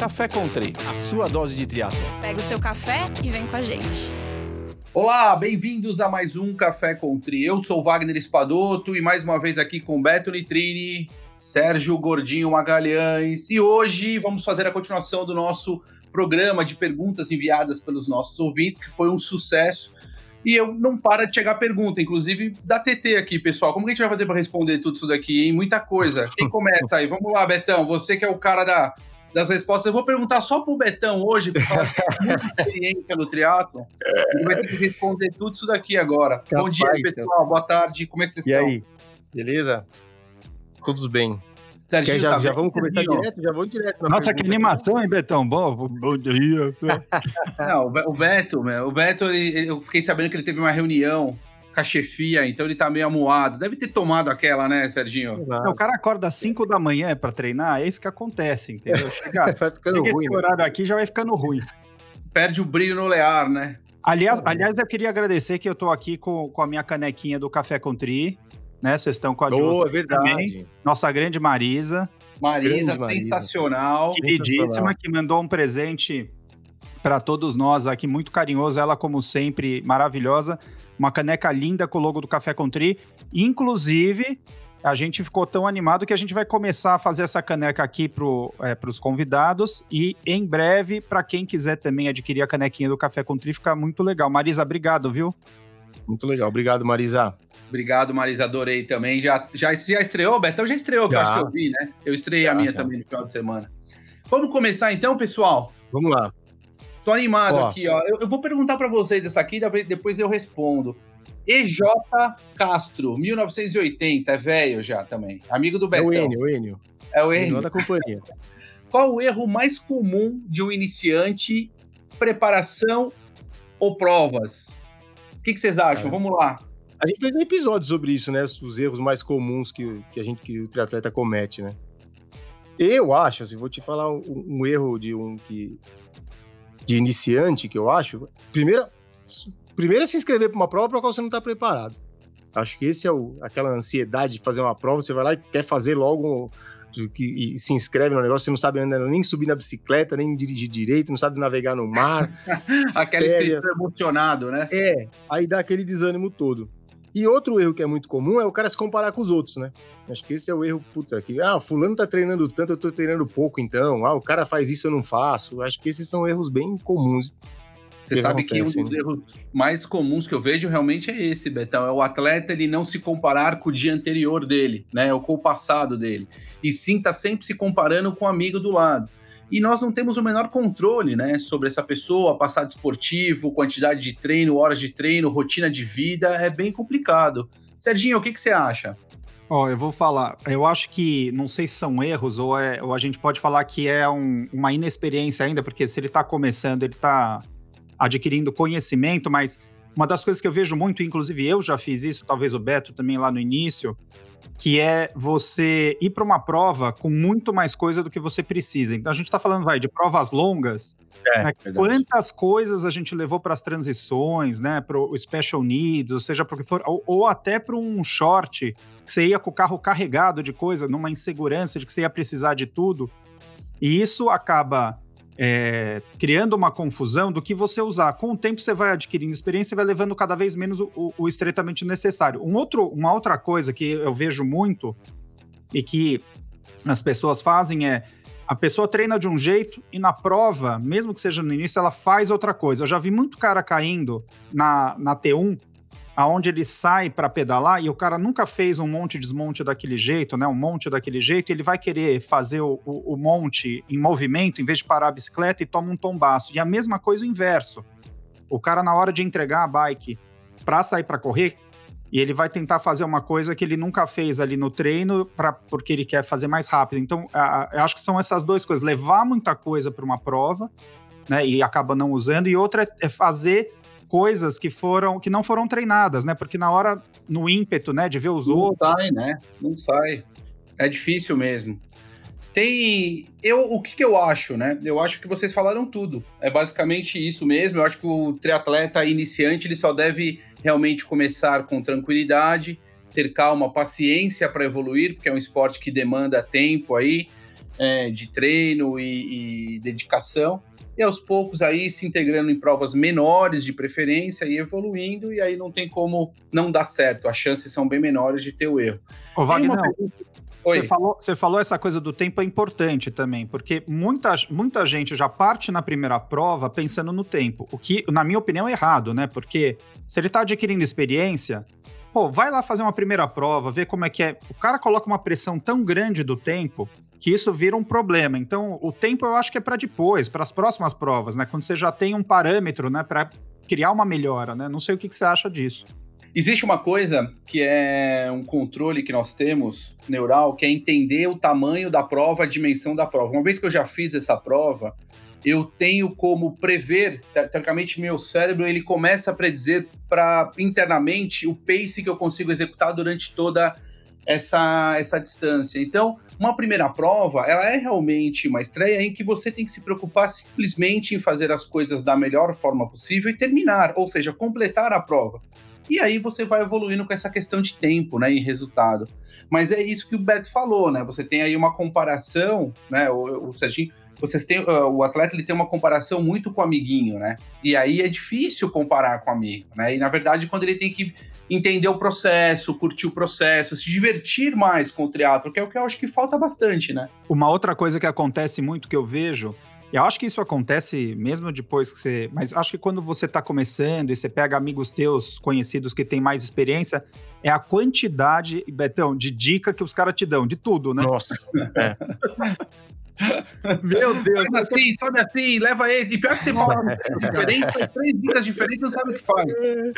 Café Country, a sua dose de triatlo. Pega o seu café e vem com a gente. Olá, bem-vindos a mais um Café Country. Eu sou Wagner Espadoto e mais uma vez aqui com Beto Nitrini, Sérgio Gordinho Magalhães. E hoje vamos fazer a continuação do nosso programa de perguntas enviadas pelos nossos ouvintes, que foi um sucesso. E eu não para de chegar pergunta, inclusive da TT aqui, pessoal. Como que a gente vai fazer para responder tudo isso daqui, hein? Muita coisa. Quem começa aí? Vamos lá, Betão. Você que é o cara da, das respostas. Eu vou perguntar só pro Betão hoje, porque ele tem muita experiência no triatlo. Ele vai ter que responder tudo isso daqui agora. Capaz, Bom dia, pessoal. Boa tarde. Como é que vocês E estão? aí, beleza? Todos bem. Serginho, Quer já, tá já vamos começar direto? Já vou direto. Nossa, que animação, hein, Betão? Bom, bom dia. Não, o Be- o Beto, meu, o Beto, ele- eu fiquei sabendo que ele teve uma reunião com a chefia, então ele tá meio amuado. Deve ter tomado aquela, né, Serginho? Não, o cara acorda às 5 da manhã pra treinar, é isso que acontece, entendeu? Chega, Vai ficando chega ruim, esse né? horário aqui já vai ficando ruim. Perde o brilho no olear, né? Aliás, aliás, eu queria agradecer que eu tô aqui com, com a minha canequinha do Café com Tri, né? Vocês estão com a Boa, é verdade. também. Nossa grande Marisa, Marisa, Grande Marisa. sensacional. queridíssima, que mandou um presente para todos nós aqui, muito carinhoso, ela como sempre, maravilhosa. Uma caneca linda com o logo do Café com Tri. Inclusive, a gente ficou tão animado que a gente vai começar a fazer essa caneca aqui para os convidados e em breve, para quem quiser também adquirir a canequinha do Café com Tri, fica muito legal. Marisa, obrigado, viu? Muito legal. Obrigado, Marisa. Obrigado, Marisa, adorei também. Já, já, já estreou, Betão? Já estreou, que eu Já. acho que eu vi, né? Eu estreiei a Já, minha já. também no final de semana. Vamos começar então, pessoal? Vamos lá. Tô animado Ó. aqui, ó. Eu, eu vou perguntar pra vocês essa aqui, depois- eu respondo. EJ Castro, 1980, é velho já também. Amigo do É Betão. o Enio, o Enio. É o Enio da companhia. Qual o erro mais comum de um iniciante? Preparação ou provas? O que, que vocês acham? É. Vamos lá. A gente fez um episódio sobre isso, né? Os erros mais comuns que, que a gente, que o triatleta comete, né? Eu acho, assim, vou te falar um, um erro de um que de iniciante que eu acho. Primeiro, primeiro é se inscrever para uma prova para qual você não está preparado. Acho que esse é o, aquela ansiedade de fazer uma prova, você vai lá e quer fazer logo um- e, e se inscreve no negócio, você não sabe ainda nem subir na bicicleta, nem dirigir direito, não sabe navegar no mar. Aquele cristão emocionado, né? É, aí dá aquele desânimo todo. E outro erro que é muito comum é o cara se comparar com os outros, né? Acho que esse é o erro, puta, que, ah, fulano tá treinando tanto, eu tô treinando pouco, então, ah, o cara faz isso, eu não faço. Acho que esses são erros bem comuns. Você que sabe que um dos né? erros mais comuns que eu vejo realmente é esse, Betão. É o atleta ele não se comparar com o dia anterior dele, né? Ou com o passado dele. E sim tá sempre se comparando com o amigo do lado. E nós não temos o menor controle, né, sobre essa pessoa, passado esportivo, quantidade de treino, horas de treino, rotina de vida, é bem complicado. Serginho, o que, que você acha? Ó, eu vou falar. Eu acho que, não sei se são erros ou, é, ou a gente pode falar que é um- uma inexperiência ainda, porque se ele tá começando, ele tá adquirindo conhecimento, mas uma das coisas que eu vejo muito, inclusive eu já fiz isso, talvez o Beto também lá no início, que é você ir para uma prova com muito mais coisa do que você precisa. Então a gente tá falando, vai, de provas longas, É, né? Quantas coisas a gente levou para as transições, né? Para o special needs, ou seja, para o que for, ou, ou até para um short, que você ia com o carro carregado de coisa, numa insegurança de que você ia precisar de tudo. E isso acaba é, criando uma confusão do que você usar. Com o tempo, você vai adquirindo experiência e vai levando cada vez menos o, o- o estritamente necessário. Um outro, uma outra coisa que eu vejo muito e que as pessoas fazem é a pessoa treina de um jeito e na prova, mesmo que seja no início, ela faz outra coisa. Eu já vi muito cara caindo na, na T1, aonde ele sai para pedalar e o cara nunca fez um monte e desmonte daquele jeito, né? Um monte daquele jeito, ele vai querer fazer o, o- o monte em movimento em vez de parar a bicicleta e toma um tombaço. E a mesma coisa o inverso. O cara, na hora de entregar a bike para sair para correr, e ele vai tentar fazer uma coisa que ele nunca fez ali no treino, pra, porque ele quer fazer mais rápido. Então, a- a- acho que são essas duas coisas: levar muita coisa para uma prova, né, e acaba não usando, e outra é, é fazer coisas que foram que não foram treinadas, né? Porque na hora, no ímpeto, né, de ver os Não outros. sai, né? Não sai. É difícil mesmo. Tem. Eu, o que, que eu acho, né? Eu acho que vocês falaram tudo. É basicamente isso mesmo. Eu acho que o triatleta iniciante ele só deve realmente começar com tranquilidade, ter calma, paciência para evoluir, porque é um esporte que demanda tempo aí. é, de treino e, e dedicação, e aos poucos aí se integrando em provas menores de preferência e evoluindo, e aí não tem como não dar certo, as chances são bem menores de ter o erro. Ô, Wagner, você falou, você falou essa coisa do tempo é importante também, porque muita, muita gente já parte na primeira prova pensando no tempo, o que, na minha opinião, é errado, né? Porque se ele tá adquirindo experiência, pô, vai lá fazer uma primeira prova, ver como é que é. O cara coloca uma pressão tão grande do tempo que isso vira um problema. Então, o tempo eu acho que é para depois, para as próximas provas, né? Quando você já tem um parâmetro, né, para criar uma melhora, né? Não sei o que, que você acha disso. Existe uma coisa que é um controle que nós temos neural, que é entender o tamanho da prova, a dimensão da prova. Uma vez que eu já fiz essa prova, eu tenho como prever, te- teoricamente meu cérebro ele começa a predizer para internamente o pace que eu consigo executar durante toda essa essa distância. Então, uma primeira prova, ela é realmente uma estreia em que você tem que se preocupar simplesmente em fazer as coisas da melhor forma possível e terminar, ou seja, completar a prova. E aí você vai evoluindo com essa questão de tempo, né, e resultado. Mas é isso que o Beto falou, né? Você tem aí uma comparação, né, o, o Serginho, vocês têm, uh, o atleta ele tem uma comparação muito com o amiguinho, né? E aí é difícil comparar com o amigo, né? E na verdade quando ele tem que entender o processo, curtir o processo, se divertir mais com o triatlo, que é o que eu acho que falta bastante, né? Uma outra coisa que acontece muito que eu vejo, e eu acho que isso acontece mesmo depois que você. Mas acho que quando você está começando e você pega amigos teus, conhecidos que têm mais experiência, é a quantidade, Betão, de dica que os caras te dão, de tudo, né? Nossa. Meu Deus, Faz assim, sobe assim, leva ele. E pior que você fala diferente, faz três dicas diferentes, não sabe o que faz.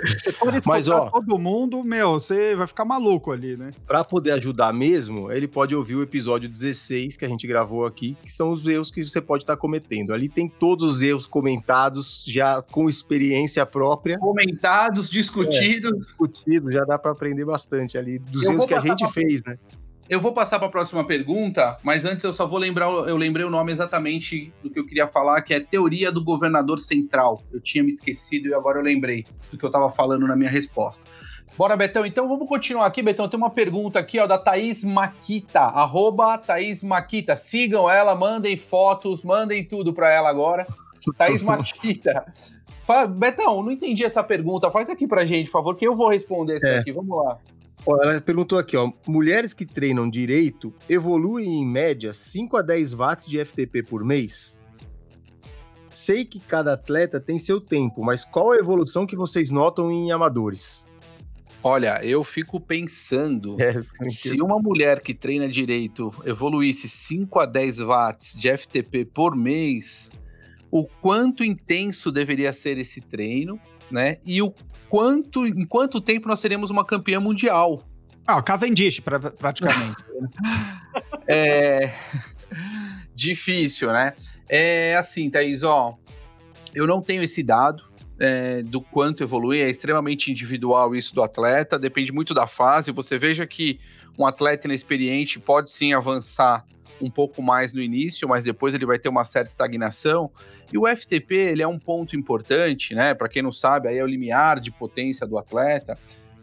você pode escutar Mas, ó- todo mundo, meu, você vai ficar maluco ali, né? Pra poder ajudar mesmo, ele pode ouvir o episódio 16 que a gente gravou aqui, que são os erros que você pode estar cometendo. Ali tem todos os erros comentados, já com experiência própria, Comentados, discutidos. discutidos, já dá pra aprender bastante ali dos Eu erros que a gente pra- fez, né? Eu vou passar para a próxima pergunta, mas antes eu só vou lembrar, eu lembrei o nome exatamente do que eu queria falar, que é teoria do governador central. Eu tinha me esquecido e agora eu lembrei do que eu estava falando na minha resposta. Bora, Betão. Então vamos continuar aqui, Betão. Tem uma pergunta aqui, ó, da Thaís Maquita, arroba Thaís Maquita. Sigam ela, mandem fotos, mandem tudo para ela agora. Thaís Maquita. Fala, Betão, não entendi essa pergunta. Faz aqui pra gente, por favor, que eu vou responder essa É. aqui. Vamos lá. Ó, ela perguntou aqui, ó, mulheres que treinam direito evoluem em média 5 a 10 watts de FTP por mês? Sei que cada atleta tem seu tempo, mas qual a evolução que vocês notam em amadores? Olha, eu fico pensando. É, Se uma mulher que treina direito evoluísse 5 a 10 watts de FTP por mês, o quanto intenso deveria ser esse treino, né? E o quanto, em quanto tempo nós teríamos uma campeã mundial? Ah, Cavendish, pra, praticamente. É difícil, né? É assim, Thaís, ó, eu não tenho esse dado é, do quanto evoluir, é extremamente individual isso do atleta, depende muito da fase. Você veja que um atleta inexperiente pode sim avançar um pouco mais no início, mas depois ele vai ter uma certa estagnação. E o FTP, ele é um ponto importante, né? Para quem não sabe, aí é o limiar de potência do atleta.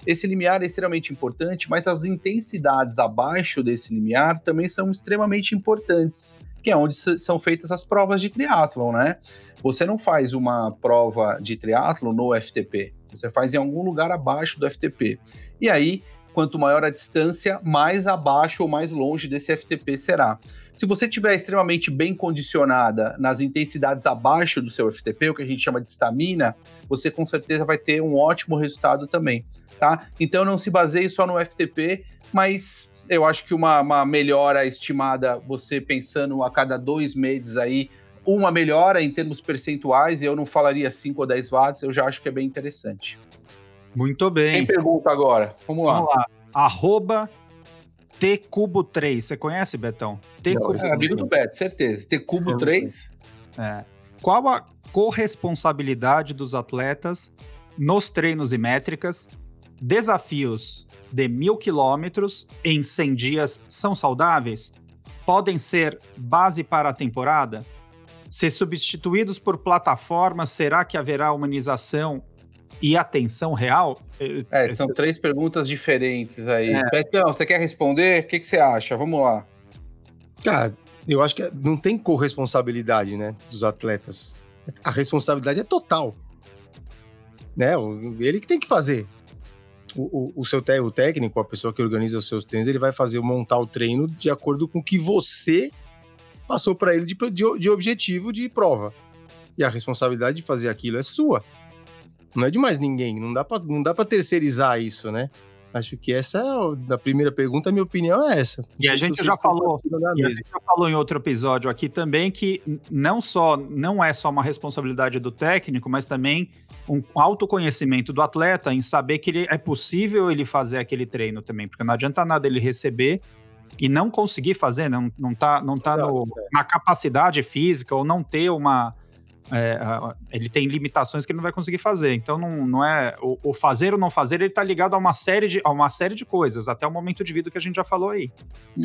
Esse limiar é extremamente importante, mas as intensidades abaixo desse limiar também são extremamente importantes, que é onde são feitas as provas de triatlon, né? Você não faz uma prova de triatlon no FTP, você faz em algum lugar abaixo do FTP. E aí, quanto maior a distância, mais abaixo ou mais longe desse FTP será. Se você estiver extremamente bem condicionada nas intensidades abaixo do seu FTP, o que a gente chama de estamina, você com certeza vai ter um ótimo resultado também tá? Então não se baseie só no FTP, mas eu acho que uma, uma melhora estimada, você pensando a cada dois meses aí, uma melhora em termos percentuais, eu não falaria 5 ou 10 watts, eu já acho que é bem interessante. Muito Quem bem. pergunta agora? Vamos lá. Vamos lá. Arroba Tcubo3. Você conhece, Betão? Tcubo É, amigo do Beto, certeza. Ter cubo Eu 3? É. Qual a corresponsabilidade dos atletas nos treinos e métricas? Desafios de mil quilômetros em 100 dias são saudáveis? Podem ser base para a temporada? Ser substituídos por plataformas, será que haverá humanização e atenção real? É, são três perguntas diferentes aí. É. Betão, você quer responder? O que, que você acha? Vamos lá. Cara, Eu acho que não tem corresponsabilidade, né, dos atletas. A responsabilidade é total. Né? Ele que tem que fazer. O, o, o seu o técnico, a pessoa que organiza os seus treinos, ele vai fazer montar o treino de acordo com o que você passou para ele de, de, de objetivo de prova. E a responsabilidade de fazer aquilo é sua. Não é de mais ninguém. Não dá para não dá para terceirizar isso, né? Acho que essa, da primeira pergunta, a minha opinião é essa. E a gente já falou, e a gente já falou em outro episódio aqui também que não só não é só uma responsabilidade do técnico, mas também um autoconhecimento do atleta em saber que ele, é possível ele fazer aquele treino também, porque não adianta nada ele receber e não conseguir fazer, não, não tá, não tá no, é. na capacidade física ou não ter uma é, ele tem limitações que ele não vai conseguir fazer. Então não, não é o, o fazer ou não fazer, ele está ligado a uma série de a uma série de coisas, até o momento de vida que a gente já falou aí.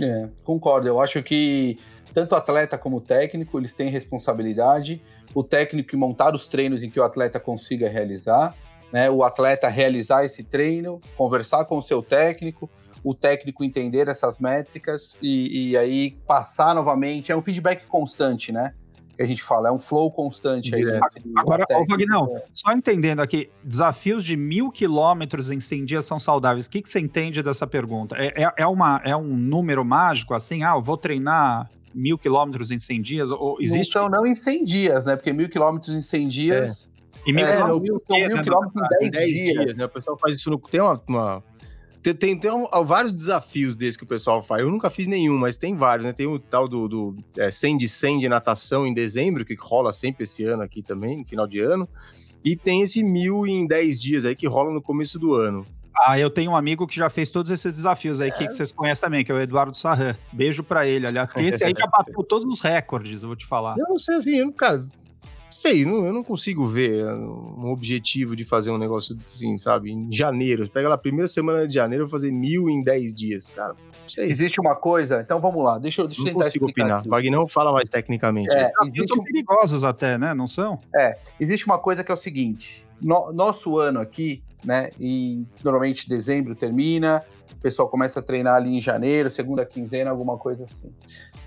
É, concordo. Eu acho que tanto atleta como técnico, eles têm responsabilidade. O técnico montar os treinos em que o atleta consiga realizar, né? O atleta realizar esse treino, conversar com o seu técnico, o técnico entender essas métricas e, e aí passar novamente. É um feedback constante, né? Que a gente fala, é um flow constante aí. Né? Agora, ô, Vagnão, só entendendo aqui, desafios de mil quilômetros em 100 dias são saudáveis. O que, que você entende dessa pergunta? É, é, é, uma, é um número mágico, assim, ah, eu vou treinar mil quilômetros em 100 dias? Ou existe... Não, não em 100 dias, né? Porque mil quilômetros em 100 dias... É. E mil, é, são mil, mil quilômetros em 10, 10 dias. dias né? O pessoal faz isso no... Tem uma, uma tem, tem, tem um, vários desafios desses que o pessoal faz. Eu nunca fiz nenhum, mas tem vários, né? Tem o tal do, do é, 100 de 100 de natação em dezembro, que rola sempre esse ano aqui também, no final de ano. E tem esse mil em 10 dias aí que rola no começo do ano. Ah, eu tenho um amigo que já fez todos esses desafios aí, é. que, que, vocês conhecem também, que é o Eduardo Sarran. Beijo para ele, aliás. Esse aí já bateu todos os recordes, eu vou te falar. Eu não sei assim, eu, cara, sei, não, eu não consigo ver um objetivo de fazer um negócio assim, sabe? Em janeiro. Pega lá, primeira semana de janeiro, eu vou fazer mil em dez dias, cara. Sei. Existe uma coisa, então vamos lá, deixa eu, deixa eu tentar consigo opinar. Aqui. Wagner fala mais tecnicamente. É, existe... são perigosos até, né? Não são? É, existe uma coisa que é o seguinte: no, nosso ano aqui, né? Em normalmente dezembro termina, o pessoal começa a treinar ali em janeiro, segunda quinzena, alguma coisa assim.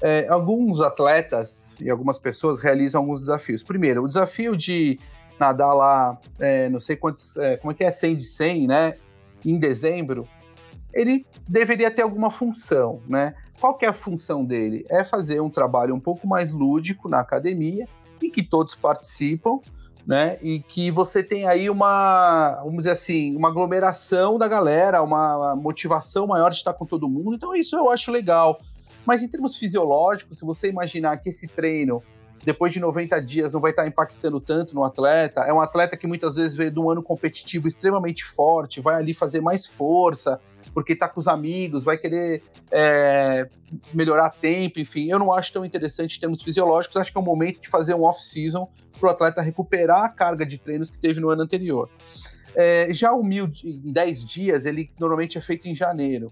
É, alguns atletas e algumas pessoas realizam alguns desafios. Primeiro, o desafio de nadar lá, é, não sei quantos, é, como é que é, 100 de 100, né, em dezembro, ele deveria ter alguma função, né? Qual que é a função dele? É fazer um trabalho um pouco mais lúdico na academia, em que todos participam, né? E que você tem aí uma, vamos dizer assim, uma aglomeração da galera, uma motivação maior de estar com todo mundo. Então isso eu acho legal. Mas em termos fisiológicos, se você imaginar que esse treino, depois de 90 dias, não vai estar impactando tanto no atleta, é um atleta que muitas vezes veio de um ano competitivo extremamente forte, vai ali fazer mais força, porque está com os amigos, vai querer é, melhorar tempo, enfim. Eu não acho tão interessante em termos fisiológicos, acho que é o momento de fazer um off-season para o atleta recuperar a carga de treinos que teve no ano anterior. É, já o mil em 10 dias, ele normalmente é feito em janeiro.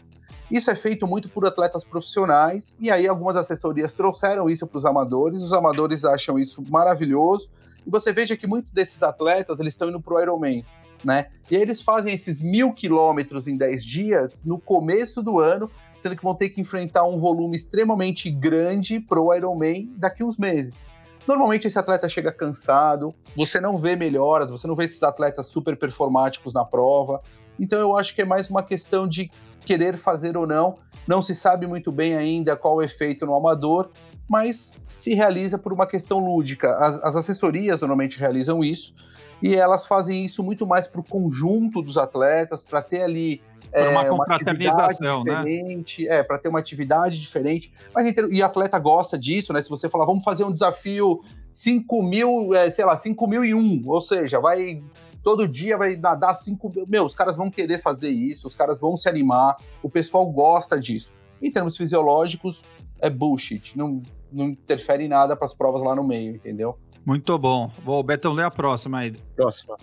Isso é feito muito por atletas profissionais, e aí algumas assessorias trouxeram isso para os amadores, os amadores acham isso maravilhoso, e você veja que muitos desses atletas eles estão indo para o Ironman, né? E aí eles fazem esses mil quilômetros em 10 dias no começo do ano, sendo que vão ter que enfrentar um volume extremamente grande para o Ironman daqui uns meses. Normalmente esse atleta chega cansado, você não vê melhoras, você não vê esses atletas super performáticos na prova. Então eu acho que é mais uma questão de querer fazer ou não. Não se sabe muito bem ainda qual o efeito no amador, mas se realiza por uma questão lúdica. As, as assessorias normalmente realizam isso e elas fazem isso muito mais para o conjunto dos atletas, para ter ali é, uma confraternização, uma diferente, né? É, para ter uma atividade diferente. Mas e atleta gosta disso, né? Se você falar, vamos fazer um desafio 5 mil, é, sei lá, 5 mil e um, ou seja, vai todo dia vai nadar 5 mil. Meu, os caras vão querer fazer isso, os caras vão se animar, o pessoal gosta disso. Em termos fisiológicos, é bullshit, não, não interfere em nada para as provas lá no meio, entendeu? Muito bom. Bom, Betão, lê a próxima aí. Próxima.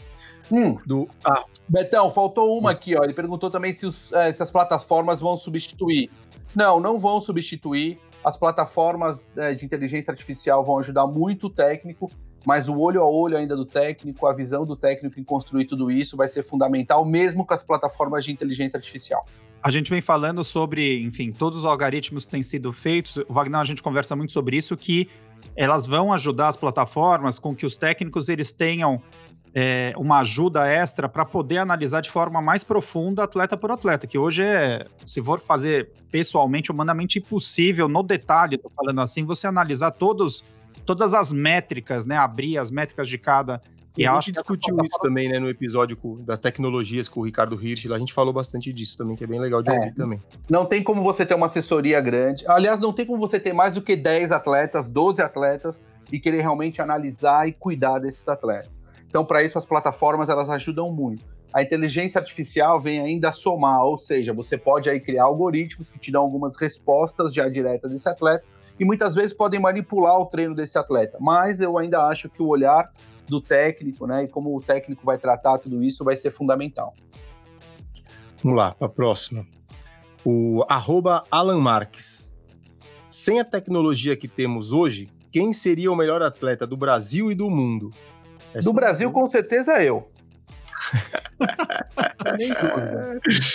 Hum, do ah. Betão, faltou uma aqui, ó. Ele perguntou também se, os, é, se as plataformas vão substituir. Não, não vão substituir. As plataformas é, de inteligência artificial vão ajudar muito o técnico mas o olho a olho ainda do técnico, a visão do técnico em construir tudo isso vai ser fundamental, mesmo com as plataformas de inteligência artificial. A gente vem falando sobre, enfim, todos os algoritmos que têm sido feitos. O Wagner, a gente conversa muito sobre isso, que elas vão ajudar as plataformas com que os técnicos eles tenham é, uma ajuda extra para poder analisar de forma mais profunda atleta por atleta, que hoje é, se for fazer pessoalmente, humanamente impossível, no detalhe, tô falando assim, você analisar todos, todas as métricas, né, abrir as métricas de cada e a gente discutiu isso também, né, no episódio das tecnologias com o Ricardo Hirsch, lá a gente falou bastante disso também, que é bem legal de é, ouvir também. Não tem como você ter uma assessoria grande. Aliás, não tem como você ter mais do que 10 atletas, 12 atletas e querer realmente analisar e cuidar desses atletas. Então, para isso, as plataformas elas ajudam muito. A inteligência artificial vem ainda somar, ou seja, você pode aí criar algoritmos que te dão algumas respostas já diretas desse atleta e muitas vezes podem manipular o treino desse atleta. Mas eu ainda acho que o olhar do técnico, né? E como o técnico vai tratar tudo isso vai ser fundamental. Vamos lá, para a próxima. O arroba Alan Marques. Sem a tecnologia que temos hoje, quem seria o melhor atleta do Brasil e do mundo? Essa do Brasil, com certeza, eu.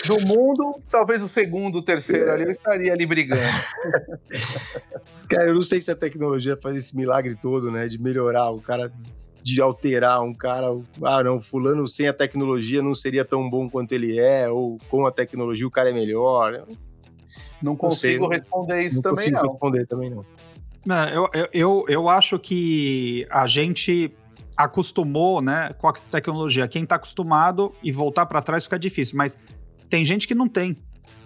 do mundo, talvez o segundo, o terceiro ali, eu estaria ali brigando. Cara, eu não sei se a tecnologia faz esse milagre todo, né? De melhorar o cara de alterar um cara, ah, não, fulano sem a tecnologia não seria tão bom quanto ele é, ou com a tecnologia o cara é melhor. Não consigo não sei, responder isso não também, consigo não. responder também, não. não eu, eu, eu acho que a gente acostumou, né, com a tecnologia. Quem está acostumado e voltar para trás fica difícil, mas tem gente que não tem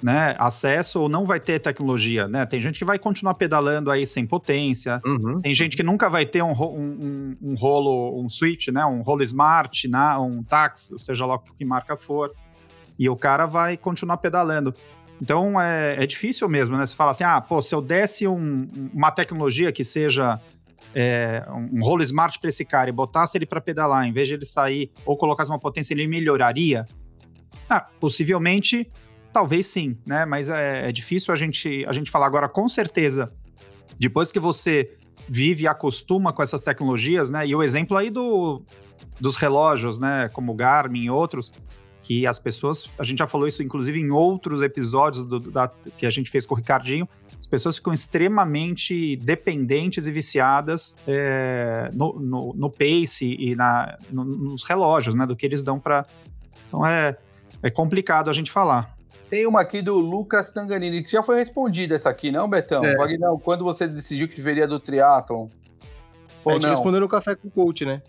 né, acesso ou não vai ter tecnologia, né? Tem gente que vai continuar pedalando aí sem potência, uhum. tem gente que nunca vai ter um, um, um, rolo, um Switch, né, um rolo smart, né, um táxi, seja lá o que marca for, e o cara vai continuar pedalando. Então é, é difícil mesmo, né? Você fala assim, ah, pô, se eu desse um, uma tecnologia que seja é, um rolo smart para esse cara e botasse ele para pedalar, em vez de ele sair ou colocasse uma potência, ele melhoraria? Ah, possivelmente Talvez sim, né? Mas é, é difícil a gente, a gente falar agora com certeza. Depois que você vive e acostuma com essas tecnologias, né? E o exemplo aí do, dos relógios, né? Como Garmin e outros, que as pessoas, a gente já falou isso inclusive em outros episódios do, da, que a gente fez com o Ricardinho, as pessoas ficam extremamente dependentes e viciadas é, no, no, no, pace e na, no, nos relógios, né? Do que eles dão para. Então é, é complicado a gente falar. Tem uma aqui do Lucas Tanganini, que já foi respondida essa aqui, não, Betão? É. Quando você decidiu que viveria do triatlon? Ou a gente não? respondeu no Café com o Coach, né?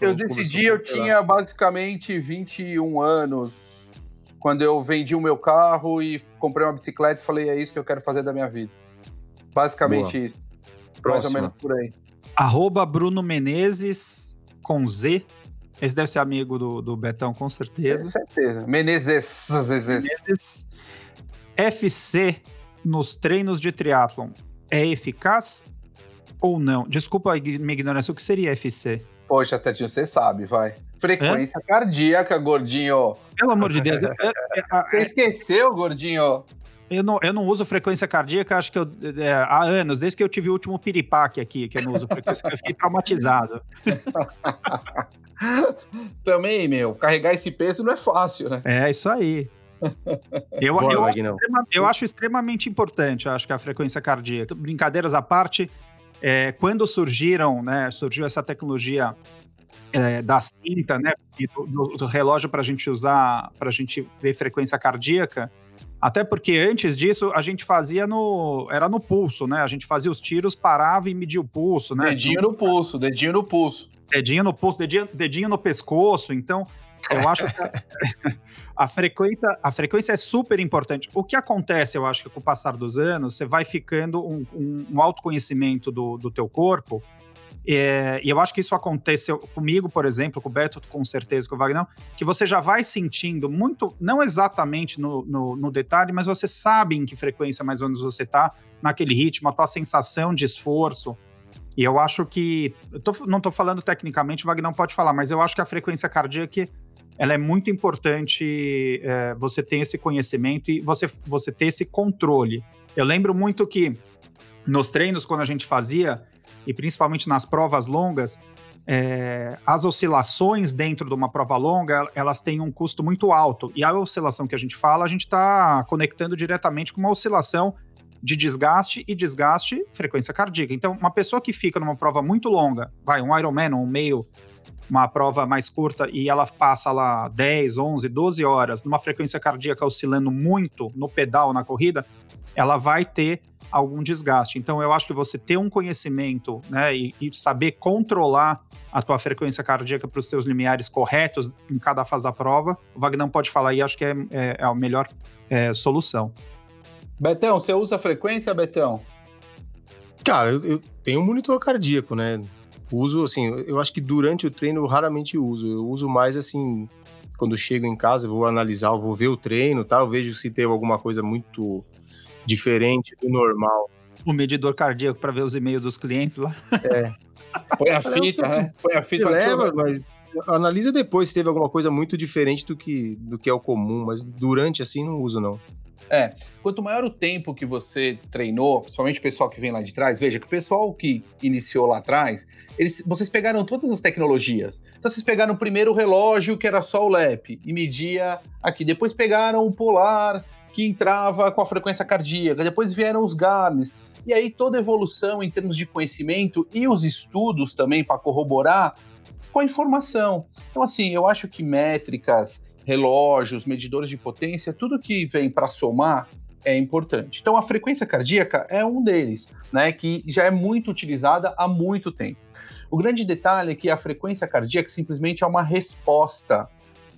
Eu, eu decidi, eu tinha basicamente 21 anos, quando eu vendi o meu carro e comprei uma bicicleta e falei, é isso que eu quero fazer da minha vida. Basicamente Boa. isso. Próxima. Mais ou menos por aí. Arroba Bruno Menezes, com Z, esse deve ser amigo do, do Betão, com certeza. Com certeza. Menezes. Menezes. FC nos treinos de triatlon é eficaz ou não? Desculpa a minha ignorância, o que seria FC? Poxa, Serginho, você sabe, vai. Frequência é? cardíaca, gordinho. Pelo amor de Deus. você esqueceu, gordinho? Eu não, eu não uso frequência cardíaca, acho que eu, é, há anos, desde que eu tive o último piripaque aqui, que eu não uso frequência, eu fiquei traumatizado. Também, meu, carregar esse peso não é fácil, né? É, isso aí. Eu, Boa, eu, acho extrema, eu, acho extremamente importante, acho que a frequência cardíaca. Brincadeiras à parte, é, quando surgiram, né, surgiu essa tecnologia é, da cinta, né, do, do relógio para a gente usar, para a gente ver frequência cardíaca, até porque antes disso a gente fazia no. Era no pulso, né? A gente fazia os tiros, parava e media o pulso, né? Dedinho no pulso, dedinho no pulso dedinho no pulso, dedinho, dedinho no pescoço. Então, eu acho que a, a, frequência, a frequência é super importante. O que acontece, eu acho que com o passar dos anos, você vai ficando um, um, um autoconhecimento do, do teu corpo. É, e eu acho que isso aconteceu comigo, por exemplo, com o Beto, com certeza, com o Wagner, que você já vai sentindo muito, não exatamente no, no, no detalhe, mas você sabe em que frequência mais ou menos você está naquele ritmo, a tua sensação de esforço, e eu acho que. Eu tô, não estou falando tecnicamente, o Wagner não pode falar, mas eu acho que a frequência cardíaca ela é muito importante é, você ter esse conhecimento e você, você ter esse controle. Eu lembro muito que nos treinos, quando a gente fazia, e principalmente nas provas longas, é, as oscilações dentro de uma prova longa, elas têm um custo muito alto. E a oscilação que a gente fala, a gente está conectando diretamente com uma oscilação de desgaste e desgaste frequência cardíaca. Então, uma pessoa que fica numa prova muito longa, vai, um Ironman, um meio, uma prova mais curta, e ela passa lá 10, 11, 12 horas numa frequência cardíaca oscilando muito no pedal, na corrida, ela vai ter algum desgaste. Então, eu acho que você ter um conhecimento né, e, e saber controlar a tua frequência cardíaca para os teus limiares corretos em cada fase da prova, o Wagner pode falar aí, acho que é, é, é a melhor é, solução. Betão, você usa frequência, Betão? Cara, eu, eu, tenho um monitor cardíaco, né? Uso, assim, eu acho que durante o treino eu raramente uso. Eu uso mais, assim, quando chego em casa, vou analisar, vou ver o treino, tá? Eu vejo se teve alguma coisa muito diferente do normal. O medidor cardíaco para ver os e-mails dos clientes lá. É. Põe a fita, né? Põe a fita. leva, mas analisa depois se teve alguma coisa muito diferente do que, do que é o comum, mas durante assim não uso não. É, quanto maior o tempo que você treinou, principalmente o pessoal que vem lá de trás, veja que o pessoal que iniciou lá atrás, eles, vocês pegaram todas as tecnologias. Então vocês pegaram primeiro o relógio, que era só o LEP, e media aqui. Depois pegaram o polar, que entrava com a frequência cardíaca. Depois vieram os Garmin. E aí toda evolução em termos de conhecimento e os estudos também para corroborar com a informação. Então, assim, eu acho que métricas, relógios, medidores de potência, tudo que vem para somar é importante. Então, a frequência cardíaca é um deles, né, que já é muito utilizada há muito tempo. O grande detalhe é que a frequência cardíaca simplesmente é uma resposta,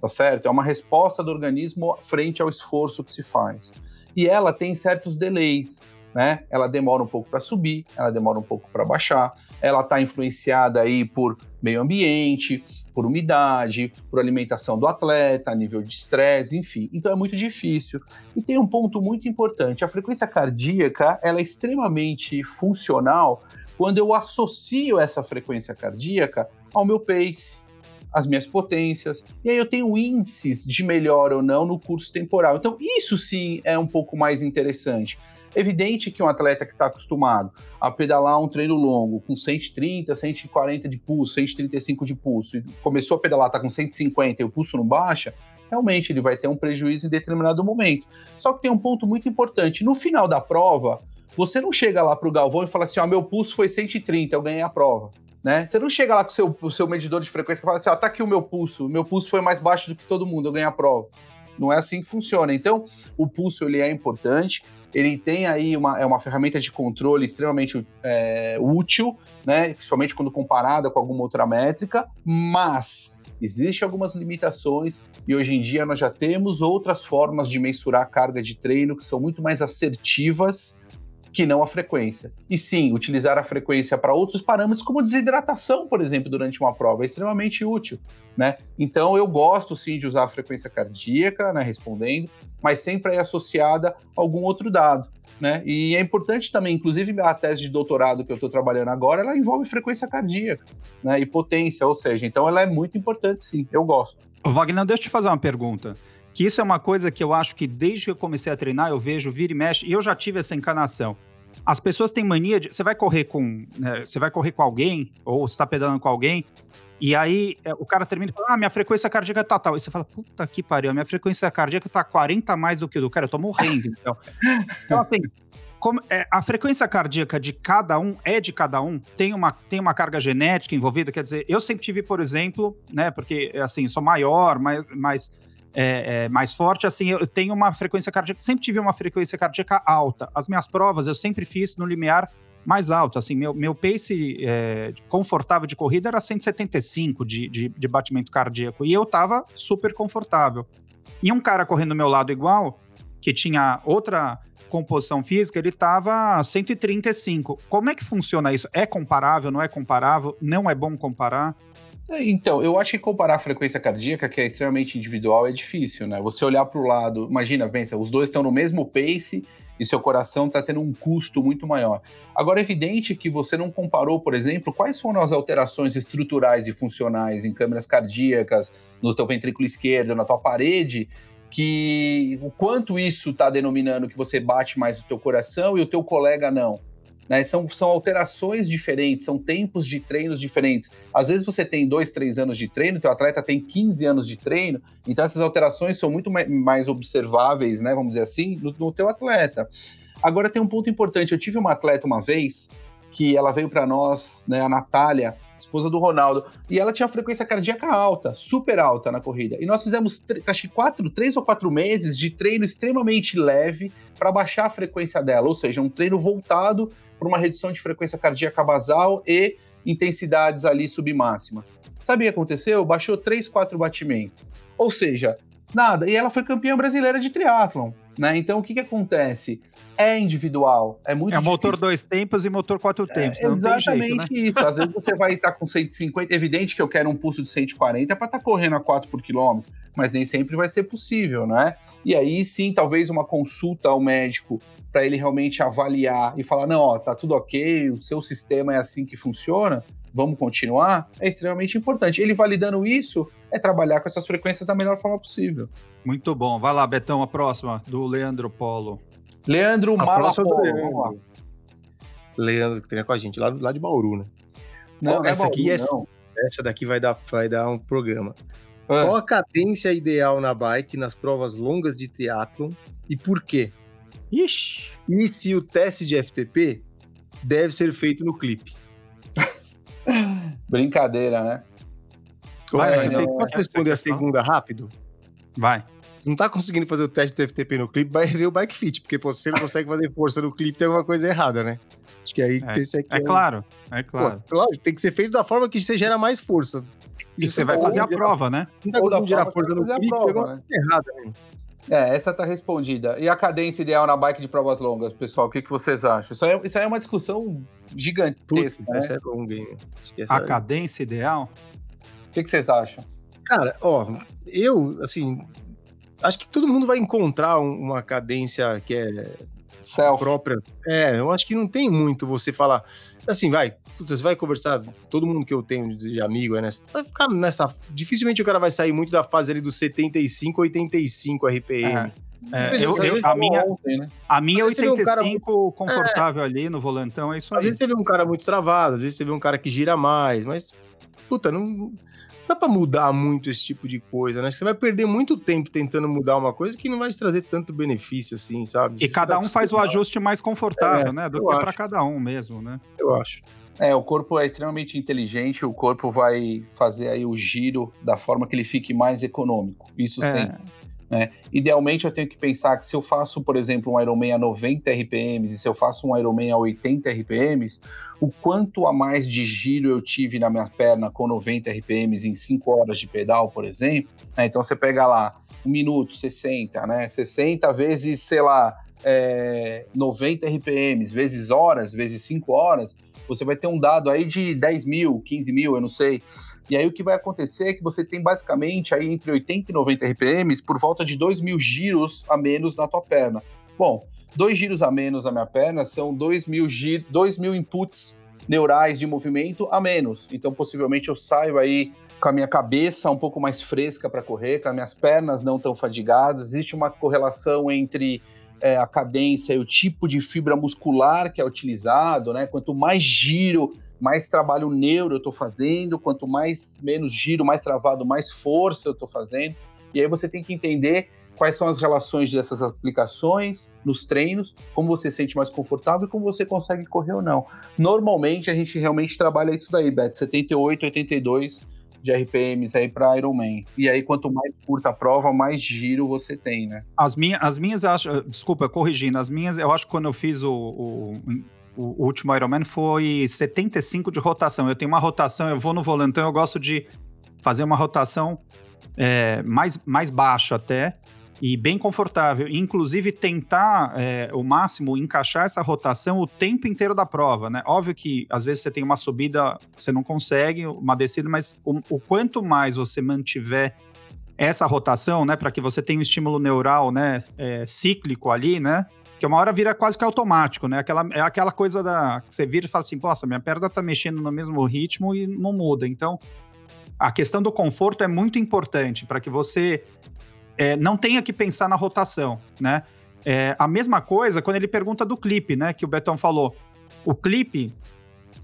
tá certo? É uma resposta do organismo frente ao esforço que se faz. E ela tem certos delays né? Ela demora um pouco para subir, ela demora um pouco para baixar, ela está influenciada aí por meio ambiente, por umidade, por alimentação do atleta, nível de estresse, enfim. Então é muito difícil. E tem um ponto muito importante: a frequência cardíaca ela é extremamente funcional quando eu associo essa frequência cardíaca ao meu pace, as minhas potências, e aí eu tenho índices de melhor ou não no curso temporal. Então, isso sim é um pouco mais interessante. Evidente que um atleta que está acostumado a pedalar um treino longo com 130, 140 de pulso, 135 de pulso, e começou a pedalar, está com 150 e o pulso não baixa, realmente ele vai ter um prejuízo em determinado momento. Só que tem um ponto muito importante: no final da prova, você não chega lá para o Galvão e fala assim: ó, meu pulso foi 130, eu ganhei a prova. Né? Você não chega lá com o seu, seu medidor de frequência e fala assim: ó, tá aqui o meu pulso, o meu pulso foi mais baixo do que todo mundo, eu ganhei a prova. Não é assim que funciona. Então, o pulso ele é importante ele tem aí uma, é uma ferramenta de controle extremamente é, útil, né, principalmente quando comparada com alguma outra métrica, mas existem algumas limitações e hoje em dia nós já temos outras formas de mensurar a carga de treino que são muito mais assertivas que não a frequência. E sim, utilizar a frequência para outros parâmetros, como desidratação, por exemplo, durante uma prova, é extremamente útil. Né? Então, eu gosto sim de usar a frequência cardíaca, né, respondendo, mas sempre associada a algum outro dado. Né? E é importante também, inclusive a tese de doutorado que eu estou trabalhando agora, ela envolve frequência cardíaca né, e potência, ou seja, então ela é muito importante sim, eu gosto. Wagner, deixa eu te fazer uma pergunta que isso é uma coisa que eu acho que desde que eu comecei a treinar, eu vejo vira e mexe, e eu já tive essa encanação. As pessoas têm mania de. Você vai correr com. Né, você vai correr com alguém, ou está pedalando com alguém, e aí é, o cara termina e fala: Ah, minha frequência cardíaca tá tal. E você fala: Puta que pariu, minha frequência cardíaca tá 40 mais do que o do cara, eu tô morrendo. Então, então assim. Como, é, a frequência cardíaca de cada um é de cada um, tem uma, tem uma carga genética envolvida, quer dizer, eu sempre tive, por exemplo, né, porque assim, sou maior, mas, mas é, é, mais forte, assim, eu tenho uma frequência cardíaca, sempre tive uma frequência cardíaca alta. As minhas provas eu sempre fiz no limiar mais alto, assim, meu, meu pace é, confortável de corrida era 175 de, de, de batimento cardíaco, e eu tava super confortável. E um cara correndo do meu lado igual, que tinha outra composição física, ele tava 135. Como é que funciona isso? É comparável, não é comparável? Não é bom comparar? É, então, eu acho que comparar a frequência cardíaca, que é extremamente individual, é difícil, né? Você olhar para o lado, imagina, pensa, os dois estão no mesmo pace e seu coração está tendo um custo muito maior. Agora, é evidente que você não comparou, por exemplo, quais foram as alterações estruturais e funcionais em câmeras cardíacas, no teu ventrículo esquerdo, na tua parede, que o quanto isso está denominando que você bate mais o teu coração e o teu colega não. Né? São, são alterações diferentes, são tempos de treinos diferentes. Às vezes você tem dois, três anos de treino, teu atleta tem 15 anos de treino, então essas alterações são muito mais observáveis, né, vamos dizer assim, no, no teu atleta. Agora tem um ponto importante, eu tive uma atleta uma vez que ela veio para nós, né, a Natália, esposa do Ronaldo, e ela tinha frequência cardíaca alta, super alta na corrida. E nós fizemos, acho que quatro, três ou quatro meses de treino extremamente leve para baixar a frequência dela, ou seja, um treino voltado para uma redução de frequência cardíaca basal e intensidades ali submáximas. Sabe o que aconteceu? Baixou 3, 4 batimentos. Ou seja, nada. E ela foi campeã brasileira de triatlon, né? Então o que, que acontece? É individual, é muito É difícil. motor dois tempos e motor quatro tempos. É, não tem exatamente jeito, né? isso. Às vezes você vai estar com 150. Evidente que eu quero um pulso de 140 para estar correndo a 4 por quilômetro, mas nem sempre vai ser possível, né? E aí sim, talvez uma consulta ao médico para ele realmente avaliar e falar: não, ó, tá tudo ok, o seu sistema é assim que funciona, vamos continuar, é extremamente importante. Ele validando isso é trabalhar com essas frequências da melhor forma possível. Muito bom. Vai lá, Betão, a próxima, do Leandro Polo. Leandro A é Malapolo. Leandro. Leandro, que treina com a gente, lá, lá de Bauru, né? Não, Qual- não é essa aqui Bauru, é- não. Essa daqui vai dar, vai dar um programa. Ah, Qual a cadência ideal na bike nas provas longas de triatlon e por quê? Ixi. E se o teste de FTP deve ser feito no clipe? Brincadeira, né? Vai, vai, você não, pode responder a questão. segunda rápido? Vai. Se não tá conseguindo fazer o teste do FTP no clipe, vai ver o bike fit, porque pô, se você não consegue fazer força no clipe, tem alguma coisa errada, né? Acho que aí esse aqui É claro, é claro. Pô, lógico, tem que ser feito da forma que você gera mais força. E você vai Ou fazer a prova, né? Não tá conseguindo gerar força no clipe, prova, tem alguma né? coisa errada, né? É, essa tá respondida. E a cadência ideal na bike de provas longas, pessoal, o que, que vocês acham? Isso aí, é- isso aí é uma discussão Putz, gigantesca, né? essa é longa, hein? Acho que essa A cadência ideal. O que, que vocês acham? Cara, ó, eu, assim, acho que todo mundo vai encontrar um- uma cadência que é Self. própria. É, eu acho que não tem muito você falar. Assim, vai, puta, você vai conversar, todo mundo que eu tenho de amigo é nessa. Vai ficar nessa. Dificilmente o cara vai sair muito da fase ali dos 75, 85 RPM. É, Às eu- eu- às a, minha, Ontem, né? a minha é Às vezes você vê um cara 85 confortável ali no volantão, é isso Às aí. vezes você vê um cara muito travado, às vezes você vê um cara que gira mais, mas, puta, não, não dá pra mudar muito esse tipo de coisa, né? Você vai perder muito tempo tentando mudar uma coisa que não vai te trazer tanto benefício assim, sabe? E Você cada tá um faz o ajuste mais confortável, É, né? Do que acho. para cada um mesmo, né? Eu acho. É, o corpo é extremamente inteligente, o corpo vai fazer aí o giro da forma que ele fique mais econômico. Isso É. sempre. né? Idealmente eu tenho que pensar que se eu faço, por exemplo, um Ironman a 90 RPMs e se eu faço um Ironman a 80 RPMs, o quanto a mais de giro eu tive na minha perna com 90 RPMs em 5 horas de pedal, por exemplo. né? Então você pega lá, 1 minuto, 60, né? 60 vezes, sei lá, é, 90 RPMs, vezes horas, vezes 5 horas, você vai ter um dado aí de 10 mil, 15 mil, eu não sei. E aí o que vai acontecer é que você tem basicamente aí entre 80 e 90 RPMs por volta de 2 mil giros a menos na tua perna. Bom, dois giros a menos na minha perna são 2 mil, gir 2 mil inputs neurais de movimento a menos. Então possivelmente eu saio aí com a minha cabeça um pouco mais fresca para correr, com as minhas pernas não tão fadigadas. Existe uma correlação entre é, a cadência e o tipo de fibra muscular que é utilizado, né? Quanto mais giro, mais trabalho neuro eu estou fazendo, quanto mais menos giro, mais travado, mais força eu estou fazendo. E aí você tem que entender quais são as relações dessas aplicações nos treinos, como você se sente mais confortável e como você consegue correr ou não. Normalmente a gente realmente trabalha isso daí, Beto, 78, 82 de RPMs aí para Ironman. E aí quanto mais curta a prova, mais giro você tem, né? As, minha, as minhas, acho, desculpa, corrigindo, as minhas, eu acho que quando eu fiz o, o, o último Ironman foi 75 de rotação. Eu tenho uma rotação, eu vou no volantão, eu gosto de fazer uma rotação é, mais, mais baixa até, e bem confortável. Inclusive, tentar é, o máximo encaixar essa rotação o tempo inteiro da prova, né? Óbvio que às vezes você tem uma subida, você não consegue, uma descida, mas o, o quanto mais você mantiver essa rotação, né, para que você tenha um estímulo neural, né, é, cíclico ali, né, que uma hora vira quase que automático, né, aquela, é aquela coisa da, que você vira e fala assim, nossa, minha perna tá mexendo no mesmo ritmo e não muda, então a questão do conforto é muito importante para que você é, não tenha que pensar na rotação, né, é, a mesma coisa quando ele pergunta do clipe, né, que o Betão falou, o clipe,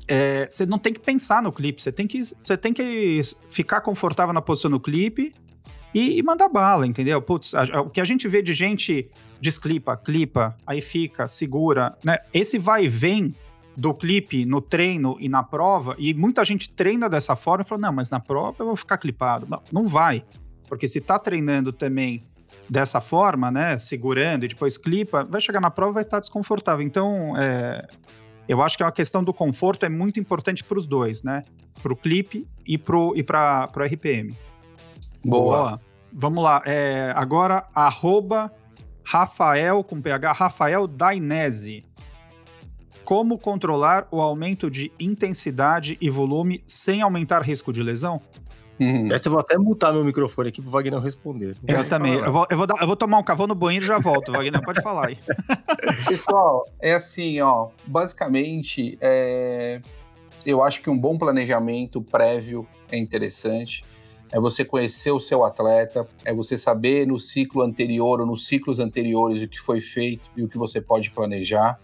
é, você não tem que pensar no clipe, você tem que, você tem que ficar confortável na posição no clipe e, e mandar bala, entendeu? Putz, a, a, o que a gente vê de gente desclipa, clipa, aí fica, segura, né? Esse vai e vem do clipe no treino e na prova, e muita gente treina dessa forma e fala: não, mas na prova eu vou ficar clipado. Não, não vai. Porque se tá treinando também dessa forma, né, segurando e depois clipa, vai chegar na prova e vai estar tá desconfortável. Então, é, eu acho que a questão do conforto é muito importante para os dois, né? Para o clipe e para o RPM. Boa. vamos lá. É, agora, arroba Rafael, com PH, Rafael Dainese. Como controlar o aumento de intensidade e volume sem aumentar risco de lesão? Hum. Essa eu vou até mutar meu microfone aqui pro Wagner responder. Eu também. Eu vou, eu, vou dar, eu vou, tomar um cavalo no banheiro e já volto, Wagner. Pode falar aí. Pessoal, é assim, ó. Basicamente, é... eu acho que um bom planejamento prévio é interessante. É você conhecer o seu atleta, é você saber no ciclo anterior ou nos ciclos anteriores o que foi feito e o que você pode planejar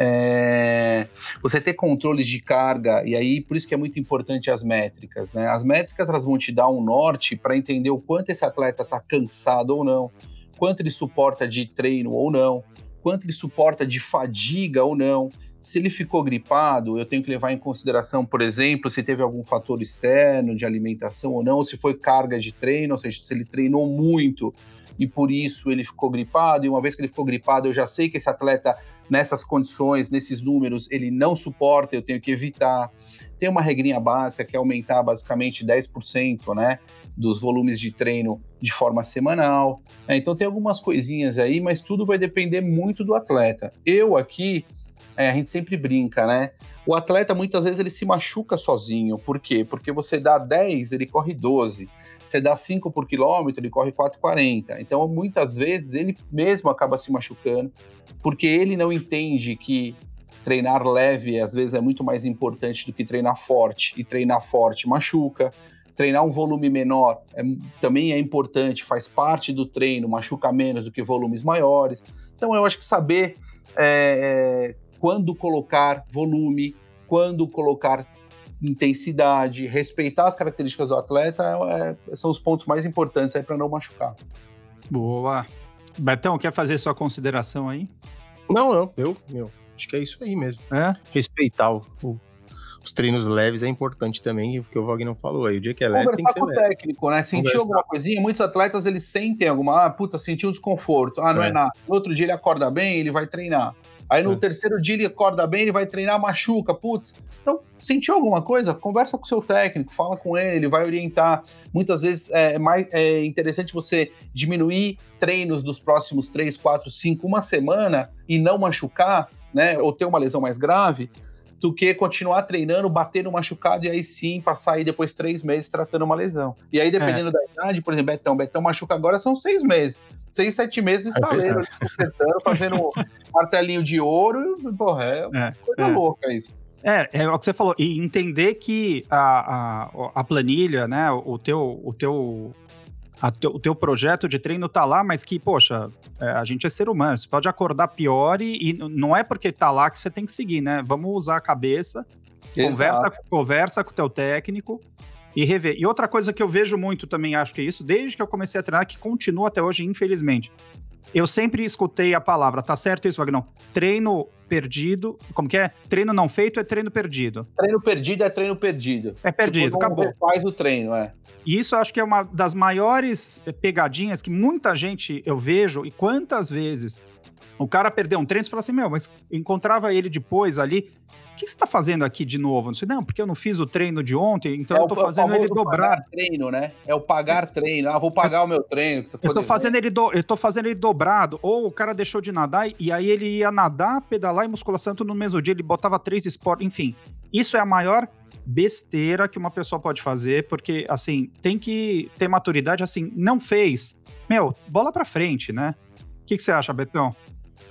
é, você ter controles de carga, e aí por isso que é muito importante as métricas, né? As métricas elas vão te dar um norte para entender o quanto esse atleta está cansado ou não, quanto ele suporta de treino ou não, quanto ele suporta de fadiga ou não. Se ele ficou gripado, eu tenho que levar em consideração, por exemplo, se teve algum fator externo de alimentação ou não, ou se foi carga de treino, ou seja, se ele treinou muito e por isso ele ficou gripado, e uma vez que ele ficou gripado, eu já sei que esse atleta nessas condições, nesses números, ele não suporta, eu tenho que evitar. Tem uma regrinha básica que é aumentar basicamente 10%, né? Dos volumes de treino de forma semanal. É, então tem algumas coisinhas aí, mas tudo vai depender muito do atleta. Eu aqui, é, a gente sempre brinca, né? O atleta muitas vezes ele se machuca sozinho. Por quê? Porque você dá 10, ele corre 12. Você dá 5 por quilômetro, ele corre 4,40. Então muitas vezes ele mesmo acaba se machucando porque ele não entende que treinar leve às vezes é muito mais importante do que treinar forte, e treinar forte machuca. Treinar um volume menor é, também é importante, faz parte do treino, machuca menos do que volumes maiores. Então eu acho que saber é, é quando colocar volume, quando colocar intensidade, respeitar as características do atleta é, são os pontos mais importantes aí para não machucar. Boa. Betão, quer fazer sua consideração aí? Não, não, eu, eu acho que é isso aí mesmo. É? Respeitar o, o, os treinos leves é importante também, porque o Wagner não falou aí. O dia que é leve Conversar tem que ser com leve. o técnico, né? Sentiu Conversar. alguma coisinha? Muitos atletas, eles sentem alguma... Ah, puta, sentiu um desconforto. Ah, não é, é nada. No outro dia ele acorda bem, ele vai treinar. Aí no é. terceiro dia ele acorda bem, ele vai treinar, machuca, putz. Então, sentiu alguma coisa? Conversa com o seu técnico, fala com ele, ele vai orientar. Muitas vezes é mais é interessante você diminuir treinos dos próximos três, quatro, cinco, uma semana e não machucar, né? Ou ter uma lesão mais grave, do que continuar treinando, bater no machucado e aí sim passar aí depois três meses tratando uma lesão. E aí, dependendo é. da idade, por exemplo, Betão, Betão machuca agora são seis meses. Seis, sete meses é estaleiro, é fazendo martelinho de ouro, porra, é, é coisa é. louca isso. É, é o que você falou, e entender que a, a, a planilha, né, o teu, o teu te, o teu projeto de treino tá lá, mas que, poxa, é, a gente é ser humano, você pode acordar pior e, e, não é porque tá lá que você tem que seguir, né? Vamos usar a cabeça, conversa, conversa com o teu técnico e rever. E outra coisa que eu vejo muito também, acho que é isso, desde que eu comecei a treinar, que continua até hoje, infelizmente. Eu sempre escutei a palavra, tá certo isso, Wagnão? Treino perdido, como que é? Treino não feito é treino perdido. Treino perdido é treino perdido. É perdido, tipo, acabou. Faz o treino, é. E isso eu acho que é uma das maiores pegadinhas que muita gente eu vejo, e quantas vezes o cara perdeu um treino e fala assim: Meu, mas encontrava ele depois ali. O que você está fazendo aqui de novo? Não sei, não, porque eu não fiz o treino de ontem, então é eu estou fazendo ele dobrar. treino, né? É o pagar treino. Ah, vou pagar o meu treino. eu estou fazendo ele do, eu tô fazendo ele dobrado. Ou o cara deixou de nadar e aí ele ia nadar, pedalar e musculação tudo no mesmo dia. Ele botava três esportes. Enfim, isso é a maior besteira que uma pessoa pode fazer, porque, assim, tem que ter maturidade, assim, não fez. Meu, bola pra frente, né? O que, que você acha, Betão?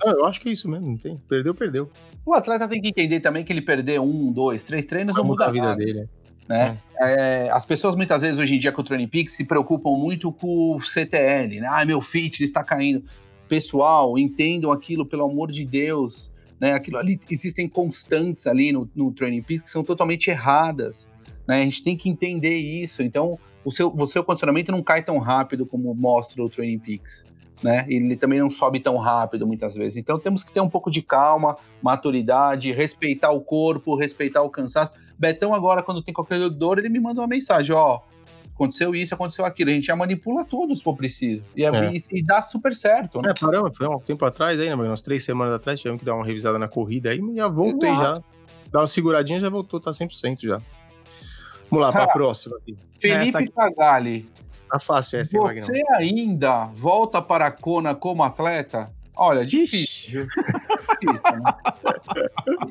Ah, eu acho que é isso mesmo, não tem. Perdeu, perdeu. O atleta tem que entender também que ele perder um, dois, três treinos não, não muda a vida nada, dele. Né? É. É, as pessoas muitas vezes hoje em dia com o Training Peaks se preocupam muito com o CTL, né? Ah, meu fitness está caindo. Pessoal, entendam aquilo, pelo amor de Deus né? Aquilo ali, existem constantes ali no, no Training Peaks que são totalmente erradas, né? A gente tem que entender isso. Então, o seu, o seu condicionamento não cai tão rápido como mostra o Training Peaks, né? Ele também não sobe tão rápido muitas vezes. Então, temos que ter um pouco de calma, maturidade, respeitar o corpo, respeitar o cansaço. Betão agora, quando tem qualquer dor, ele me manda uma mensagem, ó, aconteceu isso, aconteceu aquilo. A gente já manipula tudo se for preciso. E, é. e, e dá super certo. Né? É, paramos, foi um tempo atrás aí, né? Umas três semanas atrás, tivemos que dar uma revisada na corrida aí, já voltei Exato. já. Dá uma seguradinha, já voltou, tá 100% já. Vamos lá, para a próxima. Aqui. Felipe aqui... Cagali. Tá fácil essa, Você Wagner. ainda volta para a Kona como atleta? Olha, difícil. difícil, né?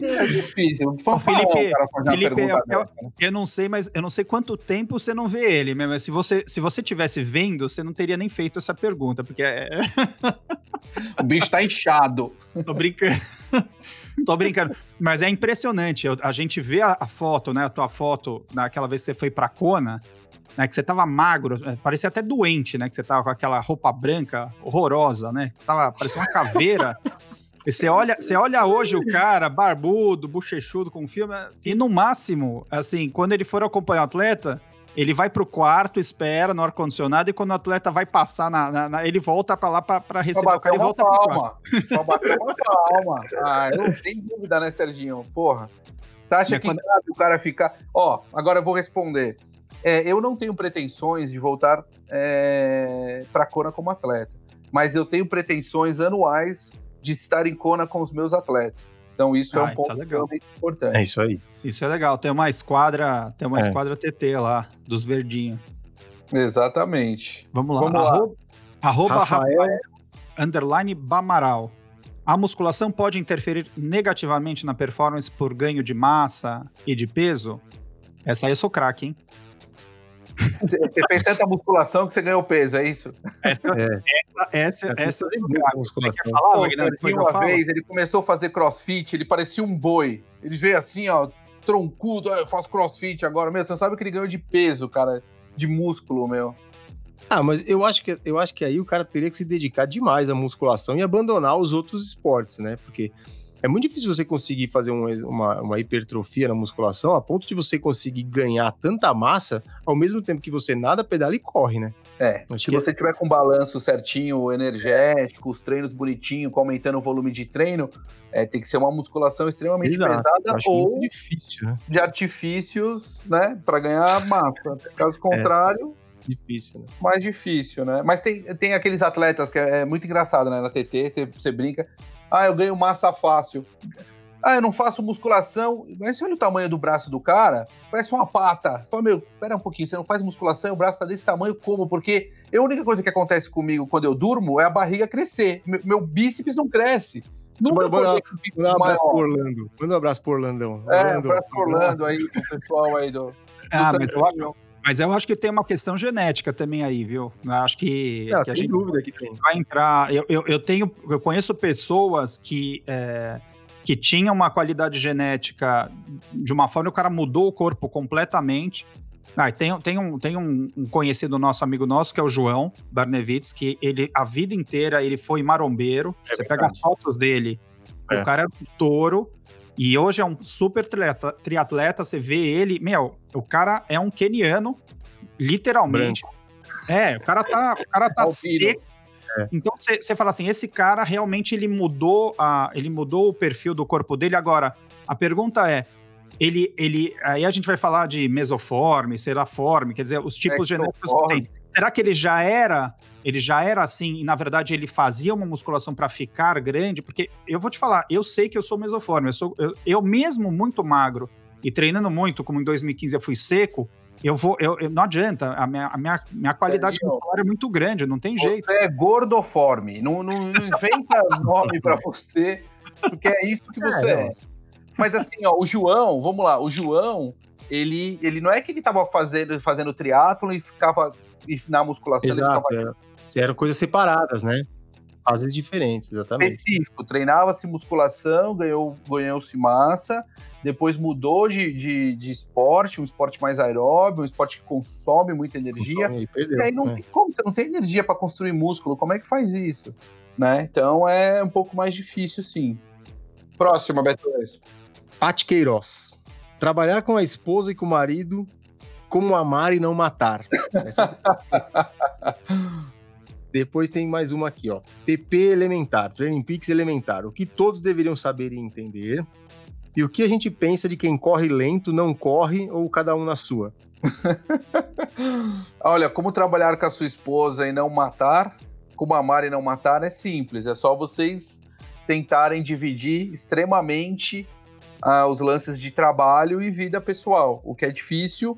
É difícil. Foi Felipe, cara fazer Felipe, uma pergunta eu, eu, eu, não sei, mas eu não sei quanto tempo você não vê ele, mas se você se você tivesse vendo, você não teria nem feito essa pergunta, porque é... o bicho tá inchado. Tô brincando. Tô brincando. Mas é impressionante. A gente vê a, a, foto, né? A tua foto, naquela vez que você foi pra Kona, né? Que você tava magro, é, parecia até doente, né? Que você tava com aquela roupa branca horrorosa, né? Que tava parecia uma caveira. E você olha, você olha hoje o cara, barbudo, bochechudo, com filme, e no máximo, assim, quando ele for acompanhar o atleta, ele vai pro quarto, espera no ar-condicionado, e quando o atleta vai passar na. na, na ele volta para lá para receber o cara e volta palma. Pra bater uma palma. Ah, não tem dúvida, né, Serginho? Porra. Você acha que quando... o cara ficar. Ó, agora eu vou responder. É, eu não tenho pretensões de voltar é, para Kona como atleta, mas eu tenho pretensões anuais de estar em Kona com os meus atletas. Então isso é ah, é um ponto é realmente importante. É isso aí. Isso é legal. Tem uma esquadra, tem uma é. esquadra TT lá dos verdinhos. Exatamente. Vamos lá. Vamos arroba, lá. arroba Rafael, Rafael underline Bamaral. A musculação pode interferir negativamente na performance por ganho de massa e de peso? Essa aí eu sou craque, hein? Você fez tanta musculação que você ganhou peso, é isso? Essa, é. essa, essa, essa é musculação. Falar, Pô, Wagner, uma vez ele começou a fazer crossfit, ele parecia um boi. Ele veio assim, ó, troncudo, eu faço crossfit agora. Meu, você não sabe que ele ganhou de peso, cara, de músculo, meu. Ah, mas eu acho que eu acho que aí o cara teria que se dedicar demais à musculação e abandonar os outros esportes, né? Porque é muito difícil você conseguir fazer um, uma, uma, hipertrofia na musculação a ponto de você conseguir ganhar tanta massa ao mesmo tempo que você nada, pedala e corre, né? É, Acho se você é... tiver com balanço certinho, energético, os treinos bonitinho, aumentando o volume de treino, é, tem que ser uma musculação extremamente Exato. pesada ou difícil, né? de artifícios, né, para ganhar massa. Caso é. contrário, é. difícil, né? mais difícil, né? Mas tem, tem aqueles atletas que é, é muito engraçado, né, na TT, você, você brinca, ah, eu ganho massa fácil. Ah, eu não faço musculação. Mas você olha o tamanho do braço do cara, parece uma pata. Você fala, meu, pera um pouquinho, você não faz musculação, o braço tá desse tamanho, como? Porque a única coisa que acontece comigo quando eu durmo é a barriga crescer. Meu, meu bíceps não cresce. Nunca manda, manda, manda um abraço pro Orlando. Manda um abraço pro Orlandão. É, um abraço pro Orlando aí, pro pessoal aí do. Ah, do mas eu mas eu acho que tem uma questão genética também aí, viu? Eu acho que, ah, que a gente dúvida que tem. vai entrar. Eu, eu, eu, tenho, eu conheço pessoas que é, que tinham uma qualidade genética de uma forma, o cara mudou o corpo completamente. Ah, tem, tem, um, tem um, um, conhecido nosso, amigo nosso, que é o João Barnevitz, que ele, a vida inteira, ele foi marombeiro. É Você verdade. pega as fotos dele, é. o cara é um touro, e hoje é um super triatleta, triatleta, você vê ele, meu, o cara é um keniano, literalmente. Branco. É, o cara tá, o cara tá seco. É. Então você fala assim, esse cara realmente ele mudou a, ele mudou o perfil do corpo dele. Agora, a pergunta é, ele, ele, aí a gente vai falar de mesoforme, seraforme, quer dizer, os tipos genéticos que tem. Será que ele já era ele já era assim, e na verdade ele fazia uma musculação para ficar grande, porque eu vou te falar, eu sei que eu sou mesoforme, eu, sou, eu, eu mesmo muito magro e treinando muito, como em 2015 eu fui seco, eu vou, eu, eu, não adianta, a minha, a minha, minha qualidade muscular é muito grande, não tem jeito. Você é gordoforme, não, não, não inventa nome para você, porque é isso que você é. é. Mas assim, ó, o João, vamos lá, o João, ele, ele não é que ele tava fazendo, fazendo triatlo e ficava e na musculação Exato, ele ficava... Eram coisas separadas, né? Fases diferentes, exatamente. Específico. Treinava-se musculação, ganhou, ganhou-se massa, depois mudou de, de, de, esporte, um esporte mais aeróbio, um esporte que consome muita energia. Consome, perdeu, e aí não né? tem como, você não tem energia para construir músculo, como é que faz isso? Né? Então é um pouco mais difícil, sim. Próxima, Beto. Pati Queiroz. Trabalhar com a esposa e com o marido como amar e não matar. Depois tem mais uma aqui, ó. TP elementar, Training Peaks elementar. O que todos deveriam saber e entender. E o que a gente pensa de quem corre lento, não corre ou cada um na sua? Olha, como trabalhar com a sua esposa e não matar, como amar e não matar é simples. É só vocês tentarem dividir extremamente uh, os lances de trabalho e vida pessoal, o que é difícil,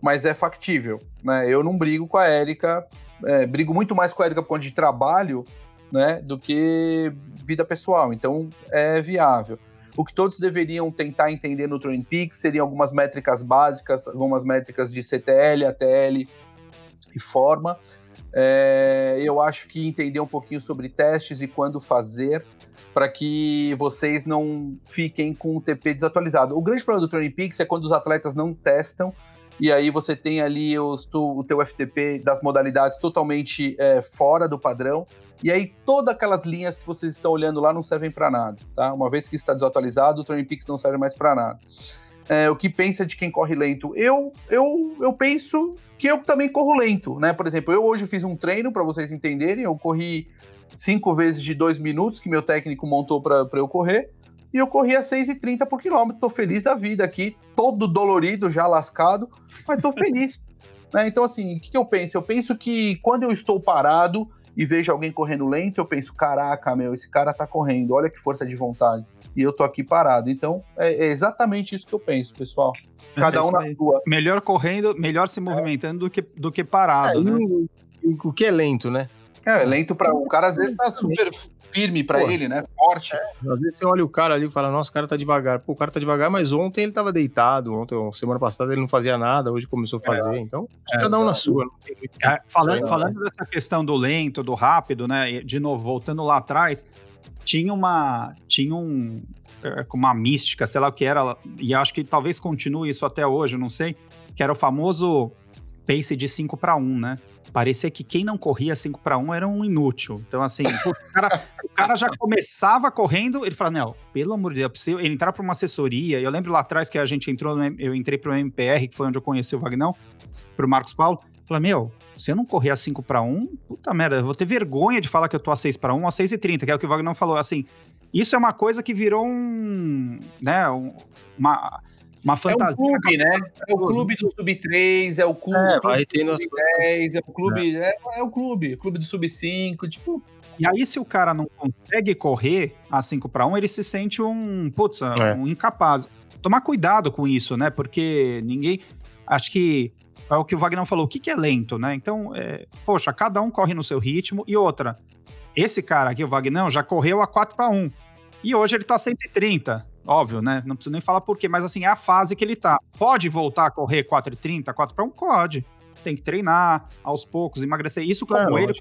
mas é factível. Né? Eu não brigo com a Érica, é, brigo muito mais com a Érica por conta de trabalho né, do que vida pessoal, então é viável. O que todos deveriam tentar entender no Train Peaks seriam algumas métricas básicas, algumas métricas de CTL, ATL e forma. É, eu acho que entender um pouquinho sobre testes e quando fazer, para que vocês não fiquem com o TP desatualizado. O grande problema do Training Peaks é quando os atletas não testam e aí você tem ali os, tu, o teu FTP das modalidades totalmente é, fora do padrão. E aí todas aquelas linhas que vocês estão olhando lá não servem para nada, tá? Uma vez que está desatualizado, o Peaks não serve mais para nada. É, o que pensa de quem corre lento? Eu, eu, eu penso que eu também corro lento, né? Por exemplo, eu hoje fiz um treino para vocês entenderem, eu corri cinco vezes de dois minutos que meu técnico montou para eu correr e eu corri a 6,30 por quilômetro. Tô feliz da vida aqui, todo dolorido, já lascado, mas tô feliz. né? Então, assim, o que, que eu penso? Eu penso que quando eu estou parado, e vejo alguém correndo lento, eu penso, caraca, meu, esse cara tá correndo, olha que força de vontade. E eu tô aqui parado. Então, é, é exatamente isso que eu penso, pessoal. É Cada um na sua. Melhor correndo, melhor se movimentando do, que, do que parado, é, né? O que é lento, né? É, lento para o cara às vezes tá super firme para ele, né? Forte. É, às vezes você olha o cara ali e fala, nossa, o cara tá devagar. Pô, o cara tá devagar, mas ontem ele tava deitado, ontem, semana passada ele não fazia nada, hoje começou a fazer, é. então é, cada um na sua. É, falando, falando dessa questão do lento, do rápido, né? De novo, voltando lá atrás, tinha uma. Tinha um. É, uma mística, sei lá o que era, e acho que talvez continue isso até hoje, não sei, que era o famoso pace de 5 para 1, né? Parecia que quem não corria 5 para 1 era um inútil. Então, assim, o, cara, o, cara, já começava correndo, ele falava, não, pelo amor de Deus, ele entrar para uma assessoria. Eu lembro lá atrás que a gente entrou, no, eu entrei para o MPR, que foi onde eu conheci o Vagnão, para o Marcos Paulo. Falei, meu, se eu não correr a 5 para 1, puta merda, eu vou ter vergonha de falar que eu tô a 6 para 1, a 6 e 30, que é o que o Vagnão falou. Assim, isso é uma coisa que virou um, né, um, uma uma fantasia. É o clube, né? É o clube do Sub-3, é o clube, é, clube do Sub-10, é o clube, é. É, é o clube, o clube do Sub-5, tipo... E aí, se o cara não consegue correr a 5 para 1, ele se sente um, putz, é. um incapaz. Tomar cuidado com isso, né? Porque ninguém... Acho que é o que o Wagner falou, o que, que é lento, né? Então, é, poxa, cada um corre no seu ritmo. E outra, esse cara aqui, o Wagner, já correu a 4 para 1. E hoje ele tá 130. Óbvio, né? Não preciso nem falar por quê, mas assim, é a fase que ele tá. Pode voltar a correr 4,30, 4 para 1? Pode. Tem que treinar aos poucos, emagrecer. Isso como é, ele,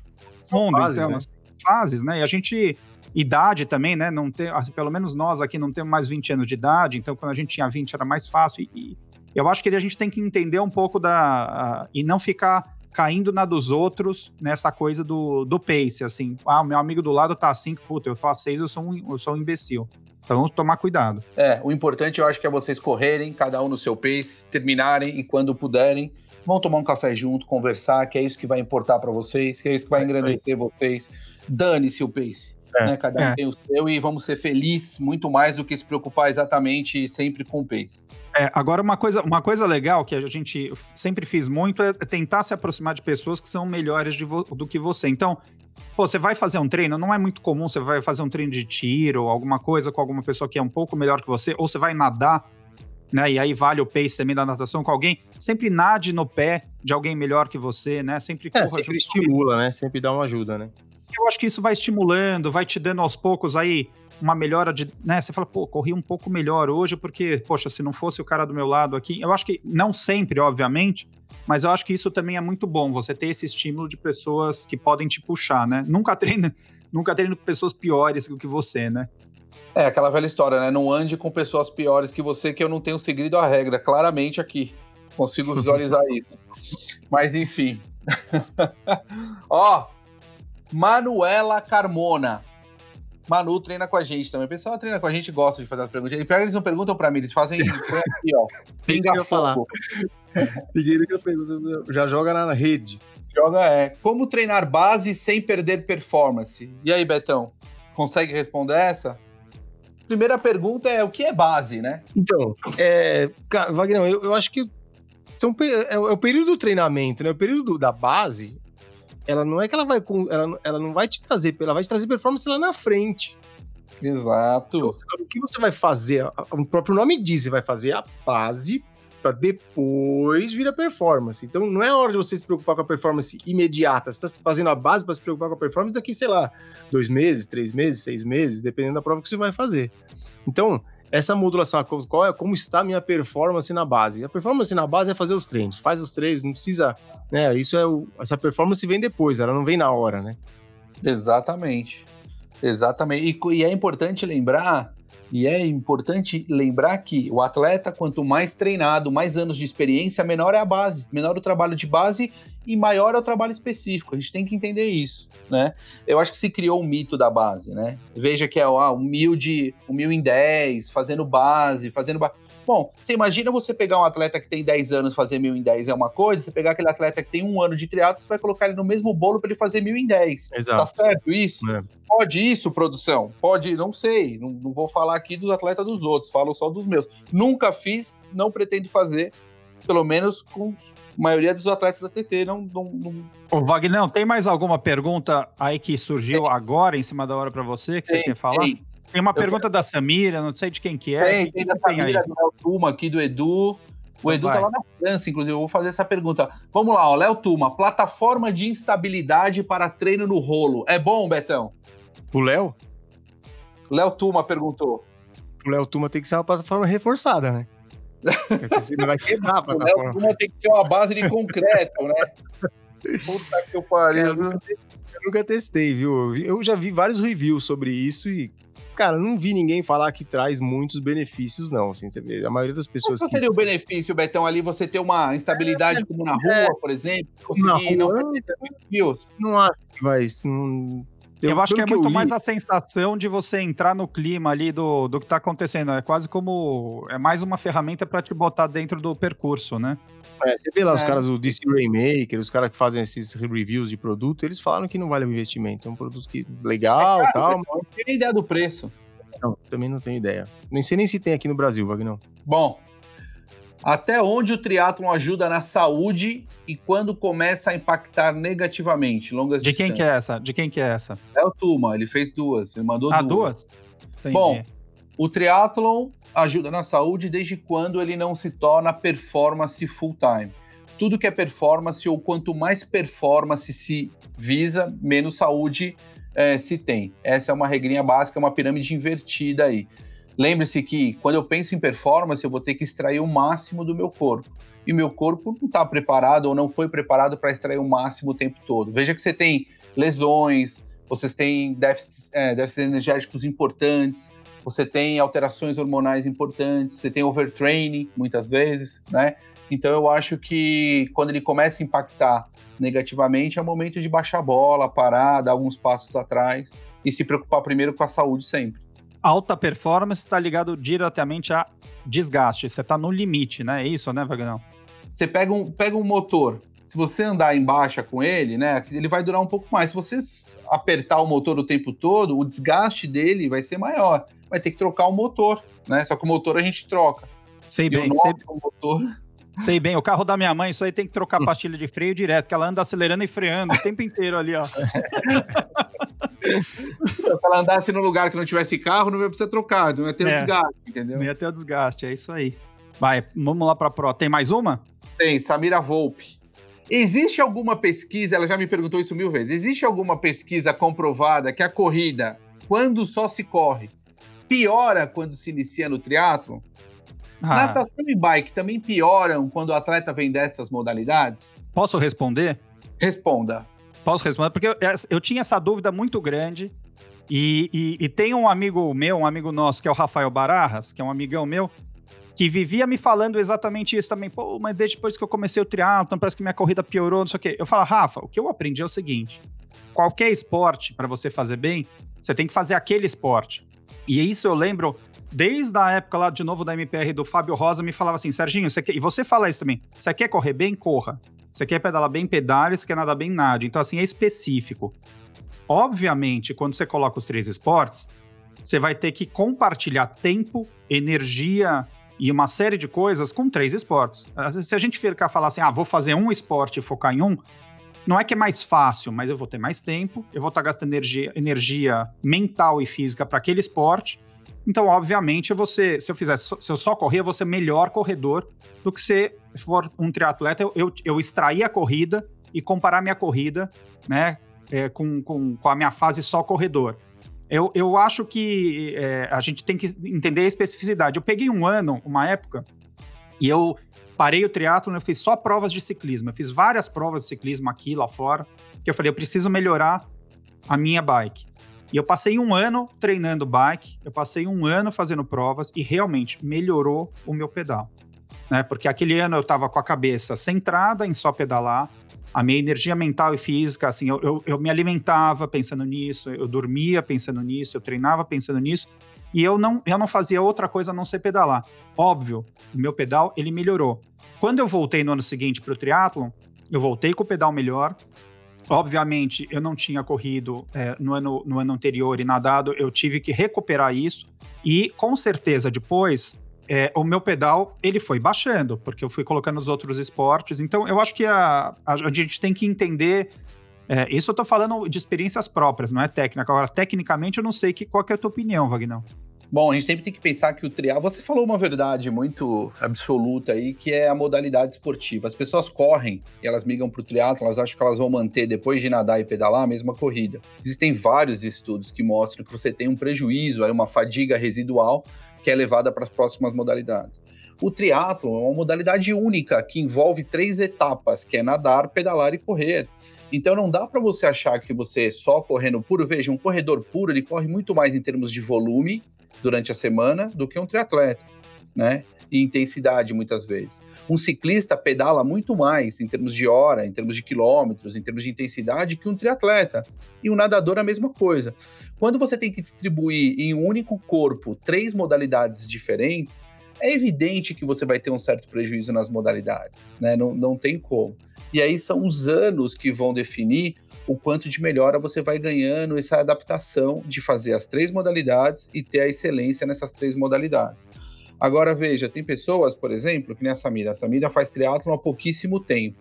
mundo, fases, então, né? Assim, fases, né? E a gente idade também, né? Não tem, assim, pelo menos nós aqui não temos mais 20 anos de idade, então quando a gente tinha 20 era mais fácil. E, e eu acho que a gente tem que entender um pouco da. Uh, e não ficar caindo na dos outros nessa coisa do, do pace, assim. Ah, meu amigo do lado tá assim, puta, eu tô a 6, eu sou um, eu sou um imbecil. Então, tomar cuidado. É, o importante eu acho que é vocês correrem, cada um no seu pace, terminarem e quando puderem, vão tomar um café junto, conversar, que é isso que vai importar para vocês, que é isso que vai é, engrandecer é vocês. Dane-se o pace. É, né? Cada um é. tem o seu e vamos ser felizes muito mais do que se preocupar exatamente sempre com o pace. É, agora, uma coisa, uma coisa legal que a gente sempre fiz muito é tentar se aproximar de pessoas que são melhores do que você. Então, Pô, você vai fazer um treino, não é muito comum você vai fazer um treino de tiro ou alguma coisa com alguma pessoa que é um pouco melhor que você, ou você vai nadar, né? E aí vale o pace também da natação com alguém. Sempre nade no pé de alguém melhor que você, né? Sempre é, sempre estimula, né? Sempre dá uma ajuda, né? Eu acho que isso vai estimulando, vai te dando aos poucos aí uma melhora de, né? Você fala, pô, corri um pouco melhor hoje porque, poxa, se não fosse o cara do meu lado aqui, eu acho que não sempre, obviamente, mas eu acho que isso também é muito bom, você ter esse estímulo de pessoas que podem te puxar, né? Nunca treina, nunca treina com pessoas piores do que você, né? É aquela velha história, né? Não ande com pessoas piores que você, que eu não tenho seguido a regra, claramente aqui. Consigo visualizar isso. Mas enfim. Ó, Manuela Carmona. Manu treina com a gente também. O pessoal treina com a gente gosta de fazer as perguntas. E pior, eles não perguntam pra mim, eles fazem aqui, ó. Pinga fogo. Ninguém nunca pergunta, já joga na rede. Joga é. Como treinar base sem perder performance? E aí, Betão? Consegue responder essa? Primeira pergunta é o que é base, né? Então, é, Wagner, eu, eu acho que são, é, é o período do treinamento, né? O período do- da base, ela não é que ela vai com, ela, ela não vai te trazer, ela vai te trazer performance lá na frente. Exato. Então, o que você vai fazer? O próprio nome diz, você vai fazer a base para depois vir a performance. Então não é hora de você se preocupar com a performance imediata. Você está fazendo a base para se preocupar com a performance daqui, sei lá, dois meses, três meses, seis meses, dependendo da prova que você vai fazer. Então, essa modulação, qual é, como está a minha performance na base? A performance na base é fazer os treinos. Faz os treinos, não precisa. Né, isso é o, essa performance vem depois, ela não vem na hora, né? Exatamente. Exatamente. E, e é importante lembrar, e é importante lembrar que o atleta, quanto mais treinado, mais anos de experiência, menor é a base, menor o trabalho de base e maior é o trabalho específico. A gente tem que entender isso, né? Eu acho que se criou um mito da base, né? Veja que é ah, um mil de um mil em 10, fazendo base, fazendo ba... Bom, você imagina você pegar um atleta que tem 10 anos fazer mil em 10 é uma coisa, você pegar aquele atleta que tem um ano de triatlo, você vai colocar ele no mesmo bolo para ele fazer mil em 10. Tá Exato. certo isso? É. Pode isso, produção? Pode, não sei. Não, não vou falar aqui dos atletas dos outros, falo só dos meus. Nunca fiz, não pretendo fazer, pelo menos com a maioria dos atletas da TT. Não, não, não- Ô, Wagner, tem mais alguma pergunta aí que surgiu agora em cima da hora pra você que você Tem, quer falar? Tem, tem, uma pergunta da Samira, não sei de quem que é. tem, tem da tem aí? família do Léo Tuma aqui, do Edu. O Então Edu vai. tá lá na França, inclusive. Eu vou fazer essa pergunta. Vamos lá, ó. Léo Tuma, plataforma de instabilidade para treino no rolo. É bom, Betão? O Léo? Léo Tuma perguntou. O Léo Tuma tem que ser uma plataforma reforçada, né? Porque senão vai quebrar a O Léo plataforma. Tuma tem que ser uma base de concreto, né? Puta que eu pariu. Eu viu? nunca, te- eu nunca testei, viu? Eu vi- Eu já vi vários reviews sobre isso e, cara, não vi ninguém falar que traz muitos benefícios, não. Assim, você vê, a maioria das pessoas Qual que. seria o benefício, Betão, ali você ter uma instabilidade como na rua, É. por exemplo? Conseguir não tantos quilos? Não acho que vai. Não... Eu, acho que é muito li- mais a sensação de você entrar no clima ali do, do que tá acontecendo. É quase como. É mais uma ferramenta pra te botar dentro do percurso, né? É, você vê lá os É. caras do DC Rainmaker, os caras que fazem esses reviews de produto, eles falam que não vale o investimento. É um produto que legal e tal, Eu não tenho ideia do preço. não, também não tenho ideia. Nem sei nem se tem aqui no Brasil, Wagner. Bom, até onde o triatlon ajuda na saúde e quando começa a impactar negativamente? Longas De quem que é essa? De quem que é essa? é? o Tuma, ele fez duas, ele mandou Ah, duas. duas? Entendi. Bom, O triatlon ajuda na saúde desde quando ele não se torna performance full time. Tudo que é performance, ou quanto mais performance se visa, menos saúde eh, se tem. Essa é uma regrinha básica, uma pirâmide invertida aí. Lembre-se que quando eu penso em performance, eu vou ter que extrair o máximo do meu corpo. E meu corpo não está preparado ou não foi preparado para extrair o máximo o tempo todo. Veja que você tem lesões, vocês têm déficits, eh, déficits energéticos importantes, você tem alterações hormonais importantes, você tem overtraining muitas vezes, né? Então eu acho que quando ele começa a impactar negativamente, é o momento de baixar a bola, parar, dar alguns passos atrás e se preocupar primeiro com a saúde sempre. Alta performance está ligado diretamente a desgaste. Você tá no limite, né? É isso, né, Vagnão? Você pega um, pega um motor, se você andar em baixa com ele, né, ele vai durar um pouco mais. Se você apertar o motor o tempo todo, o desgaste dele vai ser maior. Vai ter que trocar o motor, né? Só que o motor a gente troca. Sei E bem, o sei, motor sei bem. O carro da minha mãe, isso aí tem que trocar a pastilha de freio direto, porque ela anda acelerando e freando o tempo inteiro ali, ó. Se ela andasse num lugar que não tivesse carro, não ia precisar trocar, não ia ter o É. desgaste, entendeu? Não ia ter o desgaste, é isso aí. Vai, vamos lá pra pró. Tem mais uma? Tem, Samira Volpe. Existe alguma pesquisa, ela já me perguntou isso mil vezes, existe alguma pesquisa comprovada que a corrida, quando só se corre, piora quando se inicia no triatlo? Ah, Natação e bike também pioram quando o atleta vem dessas modalidades? posso responder? Responda. Posso responder? Porque eu, eu tinha essa dúvida muito grande. E, e- e tem um amigo meu, um amigo nosso, que é o Rafael Bararras, que é um amigão meu, que vivia me falando exatamente isso também. Pô, mas desde depois que eu comecei o triatlon, parece que minha corrida piorou, não sei o quê. Eu falo, Rafa, o que eu aprendi é o seguinte: qualquer esporte, para você fazer bem, você tem que fazer aquele esporte. E isso eu lembro desde a época lá, de novo, da MPR do Fábio Rosa, me falava assim, Serginho, você quer... e você fala isso também, você quer correr bem? Corra. Você quer pedalar bem? Pedale. Você quer nadar bem? Nade. Então, assim, é específico. Obviamente, quando você coloca os três esportes, você vai ter que compartilhar tempo, energia e uma série de coisas com três esportes. Se a gente ficar falar assim, ah, vou fazer um esporte e focar em um, não é que é mais fácil, mas eu vou ter mais tempo, eu vou estar gastando energia, energia mental e física para aquele esporte. Então, obviamente, você, se eu fizesse, se eu só correr, eu vou ser melhor corredor do que se for um triatleta, eu, eu, eu extrair a corrida e comparar minha corrida, né, é, com, com, com a minha fase só corredor. Eu, eu acho que é, a gente tem que entender a especificidade. Eu peguei um ano, uma época, e eu parei o triatlo, eu fiz só provas de ciclismo. Eu fiz várias provas de ciclismo aqui, lá fora, que eu falei, eu preciso melhorar a minha bike. E eu passei um ano treinando bike, eu passei um ano fazendo provas e realmente melhorou o meu pedal. Né? Porque aquele ano eu estava com a cabeça centrada em só pedalar, a minha energia mental e física, assim, eu, eu, eu me alimentava pensando nisso, eu dormia pensando nisso, eu treinava pensando nisso, e eu não, eu não fazia outra coisa a não ser pedalar. Óbvio, o meu pedal, ele melhorou. Quando eu voltei no ano seguinte para o triatlon, eu voltei com o pedal melhor. Obviamente, eu não tinha corrido é, no, ano, no ano anterior e nadado, eu tive que recuperar isso. E com certeza depois, é, o meu pedal ele foi baixando, porque eu fui colocando os outros esportes. Então, eu acho que a, a, a gente tem que entender. É, isso eu tô falando de experiências próprias, não é técnica. Agora, tecnicamente, eu não sei que, qual que é a tua opinião, Vagnão. Bom, a gente sempre tem que pensar que o trial. Você falou uma verdade muito absoluta aí, que é a modalidade esportiva. As pessoas correm e elas migram para o triatlo, elas acham que elas vão manter, depois de nadar e pedalar, a mesma corrida. Existem vários estudos que mostram que você tem um prejuízo, aí uma fadiga residual que é levada para as próximas modalidades. O triatlo é uma modalidade única que envolve três etapas, que é nadar, pedalar e correr. Então não dá para você achar que você só correndo puro, veja, um corredor puro, ele corre muito mais em termos de volume durante a semana do que um triatleta, né? E intensidade muitas vezes. Um ciclista pedala muito mais em termos de hora, em termos de quilômetros, em termos de intensidade que um triatleta. E um nadador a mesma coisa. Quando você tem que distribuir em um único corpo três modalidades diferentes, é evidente que você vai ter um certo prejuízo nas modalidades, né? Não, não tem como. E aí são os anos que vão definir o quanto de melhora você vai ganhando essa adaptação de fazer as três modalidades e ter a excelência nessas três modalidades. Agora veja, tem pessoas, por exemplo, que nem a Samira. A Samira faz triatlon há pouquíssimo tempo.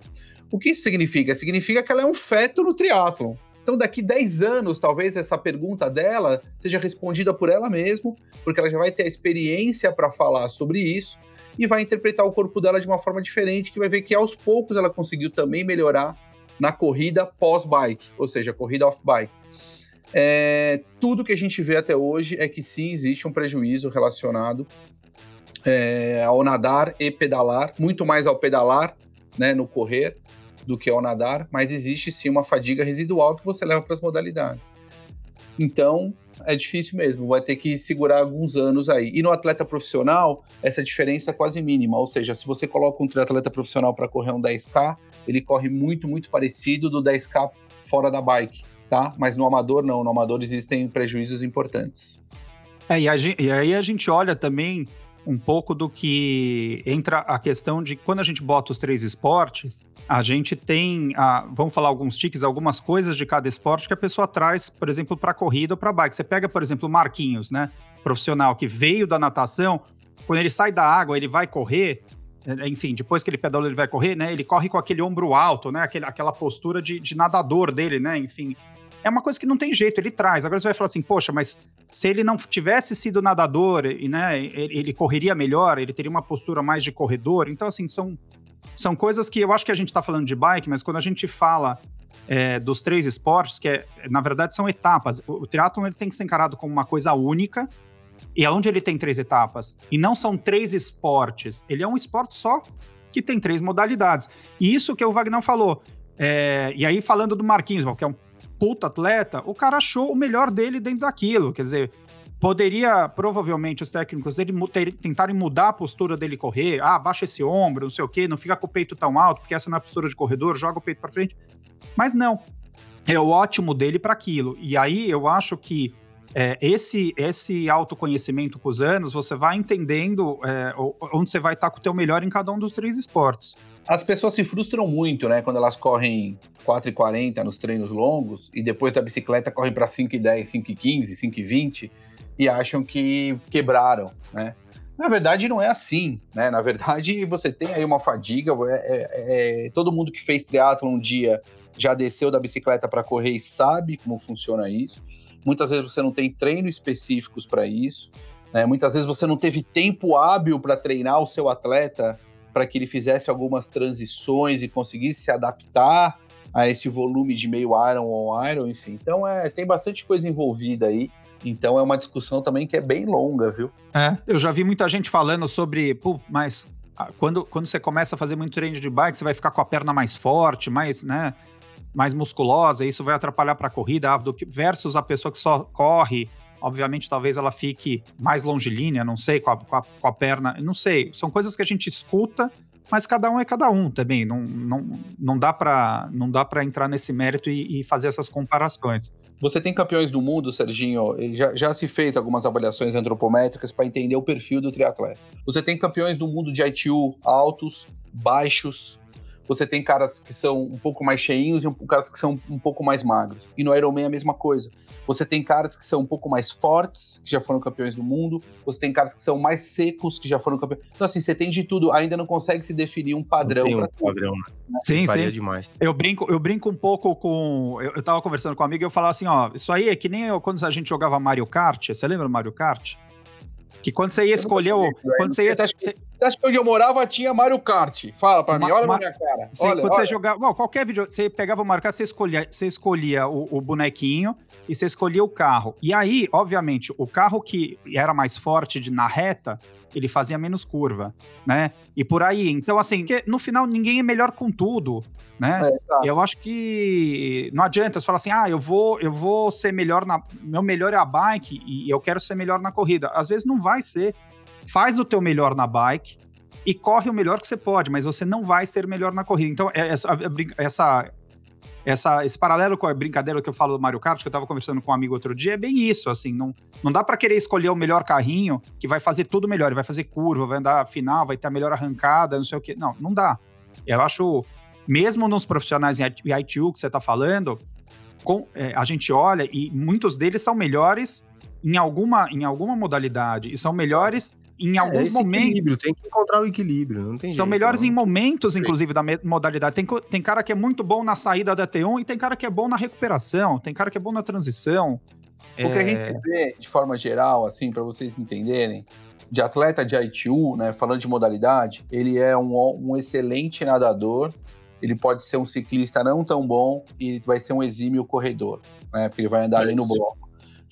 O que isso significa? Significa que ela é um feto no triatlon. Então, daqui 10 anos, talvez essa pergunta dela seja respondida por ela mesma, porque ela já vai ter a experiência para falar sobre isso e vai interpretar o corpo dela de uma forma diferente, que vai ver que aos poucos ela conseguiu também melhorar na corrida pós-bike, ou seja, corrida off-bike. É, tudo que a gente vê até hoje é que sim, existe um prejuízo relacionado é, ao nadar e pedalar, muito mais ao pedalar, né, no correr, do que ao nadar, mas existe sim uma fadiga residual que você leva para as modalidades. Então, é difícil mesmo, vai ter que segurar alguns anos aí. E no atleta profissional, essa diferença é quase mínima, ou seja, se você coloca um atleta profissional para correr um 10K, ele corre muito, muito parecido do 10K fora da bike, tá? Mas no amador não, no amador existem prejuízos importantes. É, e, a, e aí a gente olha também um pouco do que entra a questão de quando a gente bota os três esportes, a gente tem, a, vamos falar alguns tiques, algumas coisas de cada esporte que a pessoa traz, por exemplo, para corrida ou para bike. Você pega, por exemplo, o Marquinhos, né, profissional que veio da natação, quando ele sai da água, ele vai correr, é, enfim, depois que ele pedala, ele vai correr, né? Ele corre com aquele ombro alto, né? Aquele, aquela postura de, de nadador dele, né? Enfim, é uma coisa que não tem jeito, ele traz. Agora você vai falar assim, poxa, mas se ele não tivesse sido nadador, e, né, ele correria melhor, ele teria uma postura mais de corredor. Então, assim, são, são coisas que eu acho que a gente está falando de bike, mas quando a gente fala é, dos três esportes, que é, na verdade são etapas. O, o triatlon ele tem que ser encarado como uma coisa única, e aonde ele tem três etapas. E não são três esportes. Ele é um esporte só que tem três modalidades. E isso que o Wagner falou. É, e aí, falando do Marquinhos, que é um puta atleta, o cara achou o melhor dele dentro daquilo. Quer dizer, poderia, provavelmente, os técnicos dele tentarem mudar a postura dele correr. Ah, baixa esse ombro, não sei o quê, não fica com o peito tão alto, porque essa não é a postura de corredor, joga o peito para frente. Mas não. é o ótimo dele para aquilo. E aí eu acho que é, esse, esse autoconhecimento com os anos, você vai entendendo é, onde você vai estar com o teu melhor em cada um dos três esportes. As pessoas se frustram muito, né? Quando elas correm 4,40 nos treinos longos e depois da bicicleta correm para 5,10, 5,15, 5,20 e acham que quebraram, né? Na verdade, não é assim, né? Na verdade, você tem aí uma fadiga. É, é, é, todo mundo que fez triatlo um dia já desceu da bicicleta para correr e sabe como funciona isso. Muitas vezes você não tem treino específicos para isso. Né? Muitas vezes você não teve tempo hábil para treinar o seu atleta para que ele fizesse algumas transições e conseguisse se adaptar a esse volume de meio iron ou iron, enfim. Então é, tem bastante coisa envolvida aí. Então é uma discussão também que é bem longa, viu? É, eu já vi muita gente falando sobre, pô, mas ah, quando, quando você começa a fazer muito treino de bike, você vai ficar com a perna mais forte, mais, né? mais musculosa, isso vai atrapalhar para a corrida, que, versus a pessoa que só corre. Obviamente, talvez ela fique mais longilínea, não sei, com a, com a, com a perna, não sei. São coisas que a gente escuta, mas cada um é cada um também. Não, não, não dá para entrar nesse mérito e, e, fazer essas comparações. Você tem campeões do mundo, Serginho, já, já se fez algumas avaliações antropométricas para entender o perfil do triatleta. Você tem campeões do mundo de ITU altos, baixos, você tem caras que são um pouco mais cheinhos e um, caras que são um pouco mais magros. E no Ironman é a mesma coisa. Você tem caras que são um pouco mais fortes, que já foram campeões do mundo. Você tem caras que são mais secos, que já foram campeões. Então, assim, você tem de tudo. Ainda não consegue se definir um padrão. Tem um padrão, né? Sim, sim. demais. Eu brinco, eu brinco um pouco com... Eu, eu tava conversando com um amigo e eu falava assim, ó, isso aí é que nem eu, quando a gente jogava Mario Kart. Você lembra do Mario Kart? Que quando você ia escolher o. Quando você, ia, você, você acha que onde eu morava tinha Mario Kart? Fala pra mim, olha na minha cara. Você, olha, quando olha. você jogava. Bom, qualquer vídeo, você pegava o Mario Kart, você escolhia, você escolhia o, o, bonequinho e você escolhia o carro. E aí, obviamente, o carro que era mais forte de, na reta, ele fazia menos curva, né? E por aí. Então, assim, no final ninguém é melhor com tudo né? É, eu acho que não adianta você falar assim, ah, eu vou, eu vou ser melhor na, meu melhor é a bike e eu quero ser melhor na corrida. Às vezes não vai ser. Faz o teu melhor na bike e corre o melhor que você pode, mas você não vai ser melhor na corrida. Então é, essa, essa, essa esse paralelo com a brincadeira que eu falo do Mario Kart, que eu tava conversando com um amigo outro dia, é bem isso, assim, não, não dá para querer escolher o melhor carrinho que vai fazer tudo melhor, vai fazer curva, vai andar final, vai ter a melhor arrancada, não sei o que. Não, não dá. Eu acho mesmo nos profissionais em ITU que você está falando, com, é, a gente olha e muitos deles são melhores em alguma, em alguma modalidade e são melhores em é, alguns momentos. Tem que encontrar o equilíbrio, não tem São jeito, melhores não. em momentos, inclusive, da modalidade. Tem, tem cara que é muito bom na saída da T1 e tem cara que é bom na recuperação, tem cara que é bom na transição. O é... que a gente é. vê, de forma geral, assim, para vocês entenderem, de atleta de ITU, né, falando de modalidade, ele é um, um excelente nadador, ele pode ser um ciclista não tão bom e vai ser um exímio corredor, né? Porque ele vai andar é ali no bloco.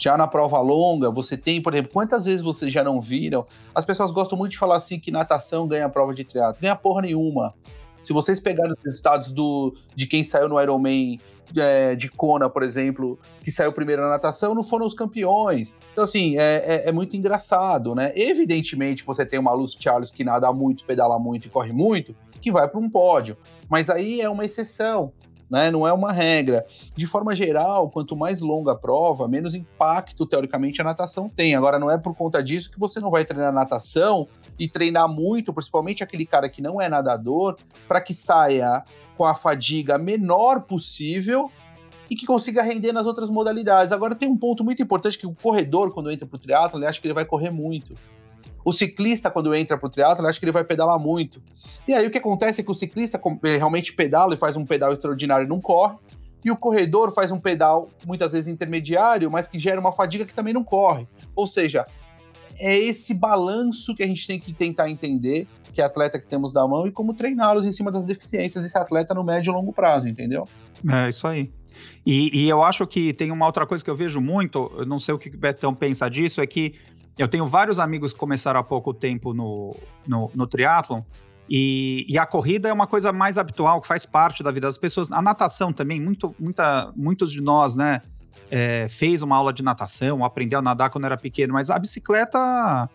Já na prova longa, você tem, por exemplo, quantas vezes vocês já não viram? As pessoas gostam muito de falar assim que natação ganha a prova de triatlo. Ganha porra nenhuma. Se vocês pegarem os resultados do, de quem saiu no Ironman é, de Kona, por exemplo, que saiu primeiro na natação, não foram os campeões. Então, assim, é, é, é muito engraçado, né? Evidentemente, você tem uma Luz Charles que nada muito, pedala muito e corre muito, que vai para um pódio. Mas aí é uma exceção, né? Não é uma regra. De forma geral, quanto mais longa a prova, menos impacto, teoricamente, a natação tem. Agora, não é por conta disso que você não vai treinar natação e treinar muito, principalmente aquele cara que não é nadador, para que saia com a fadiga menor possível e que consiga render nas outras modalidades. Agora tem um ponto muito importante que o corredor, quando entra para o triatlo, ele acha que ele vai correr muito. O ciclista, quando entra para o triatlo, acha que ele vai pedalar muito. E aí o que acontece é que o ciclista realmente pedala e faz um pedal extraordinário e não corre. E o corredor faz um pedal, muitas vezes intermediário, mas que gera uma fadiga que também não corre. Ou seja, é esse balanço que a gente tem que tentar entender, que é atleta que temos da mão, e como treiná-los em cima das deficiências desse atleta no médio e longo prazo, entendeu? É, isso aí. E, e, eu acho que tem uma outra coisa que eu vejo muito, eu não sei o que o Betão pensa disso, é que eu tenho vários amigos que começaram há pouco tempo no, no, no triatlon, e, e, a corrida é uma coisa mais habitual, que faz parte da vida das pessoas. A natação também, muito, muita, muitos de nós, né, é, fez uma aula de natação, aprendeu a nadar quando era pequeno, mas a bicicleta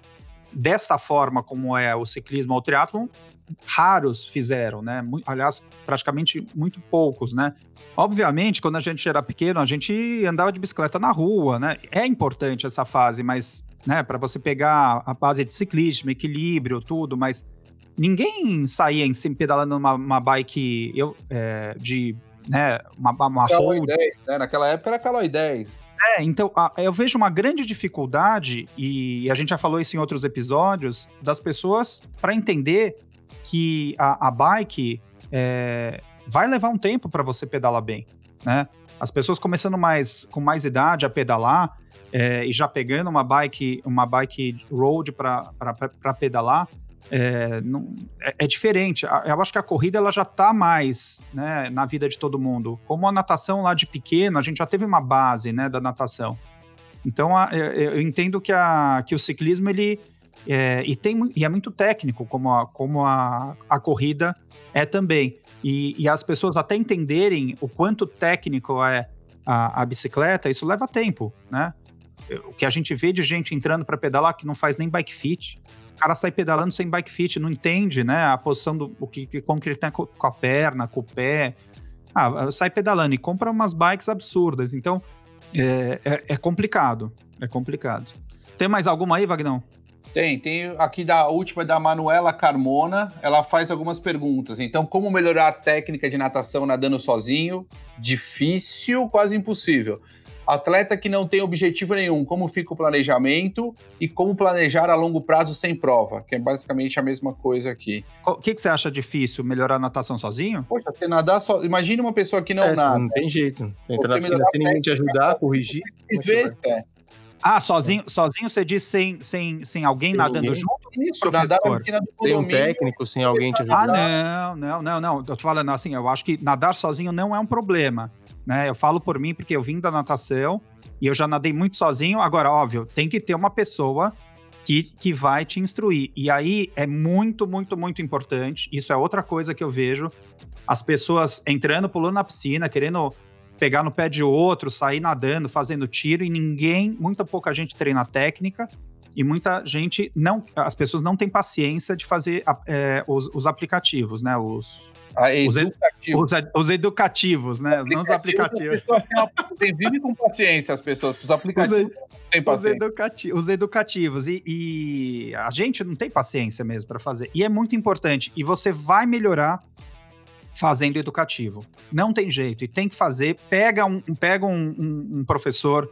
desta forma como é o ciclismo ou o triatlon, raros fizeram, né? Aliás, praticamente muito poucos, né? Obviamente, quando a gente era pequeno, a gente andava de bicicleta na rua, né? É importante essa fase, mas, né, para você pegar a base de ciclismo, equilíbrio, tudo, mas ninguém saía em cima pedalando numa uma bike eu, é, de, né, uma, uma Caloi 10, né? Naquela época era Caloi 10. É, então a, eu vejo uma grande dificuldade, e a gente já falou isso em outros episódios, das pessoas para entender que a, a bike é, vai levar um tempo para você pedalar bem, né? As pessoas começando mais com mais idade a pedalar é, e já pegando uma bike uma bike road para pedalar é, não, é, é, diferente. Eu acho que a corrida ela já está mais né, na vida de todo mundo. Como a natação lá de pequeno, a gente já teve uma base né, da natação. Então a, eu entendo que, a, que o ciclismo ele é, e, tem, e é muito técnico, como a, como a, a corrida é também. E, e as pessoas até entenderem o quanto técnico é a, a bicicleta, isso leva tempo, né? O que a gente vê de gente entrando para pedalar que não faz nem bike fit. O cara sai pedalando sem bike fit, não entende, né? A posição do o que, como que ele tem com a perna, com o pé. Ah, sai pedalando e compra umas bikes absurdas. Então, é, é, é complicado. É complicado. Tem mais alguma aí, Vagnão? Tem, tem aqui da última da Manuela Carmona. Ela faz algumas perguntas. Então, como melhorar a técnica de natação nadando sozinho? Difícil, quase impossível. Atleta que não tem objetivo nenhum, como fica o planejamento e como planejar a longo prazo sem prova, que é basicamente a mesma coisa aqui. O que, que você acha difícil? Melhorar a natação sozinho? Poxa, você nadar só. Imagina uma pessoa que não é, nada. Não tem jeito. Entra na piscina sem ninguém te ajudar, corrigir. Vê, é. Ah, sozinho, sozinho você diz sem, sem, sem alguém sem nadando ninguém. junto? Isso, nadar na piscina do Tem um técnico sem alguém te ajudar. Ah, não, não, não, não. Eu tô falando assim, eu acho que nadar sozinho não é um problema. Né? Eu falo por mim porque eu vim da natação e eu já nadei muito sozinho. Agora, óbvio, tem que ter uma pessoa que, que vai te instruir. E aí é muito, muito, muito importante. Isso é outra coisa que eu vejo. As pessoas entrando, pulando na piscina, querendo pegar no pé de outro, sair nadando, fazendo tiro, e ninguém, muita pouca gente treina técnica, e muita gente não, as pessoas não têm paciência de fazer é, os, os, aplicativos, né? Os, os, educativos. Os, os, educativos, né? Não os aplicativos. Tem vive com paciência as pessoas, os aplicativos. Os, educati os educativos. E, e, a gente não tem paciência mesmo para fazer. E é muito importante. E você vai melhorar fazendo educativo. Não tem jeito, e tem que fazer. Pega um, pega um, um, um professor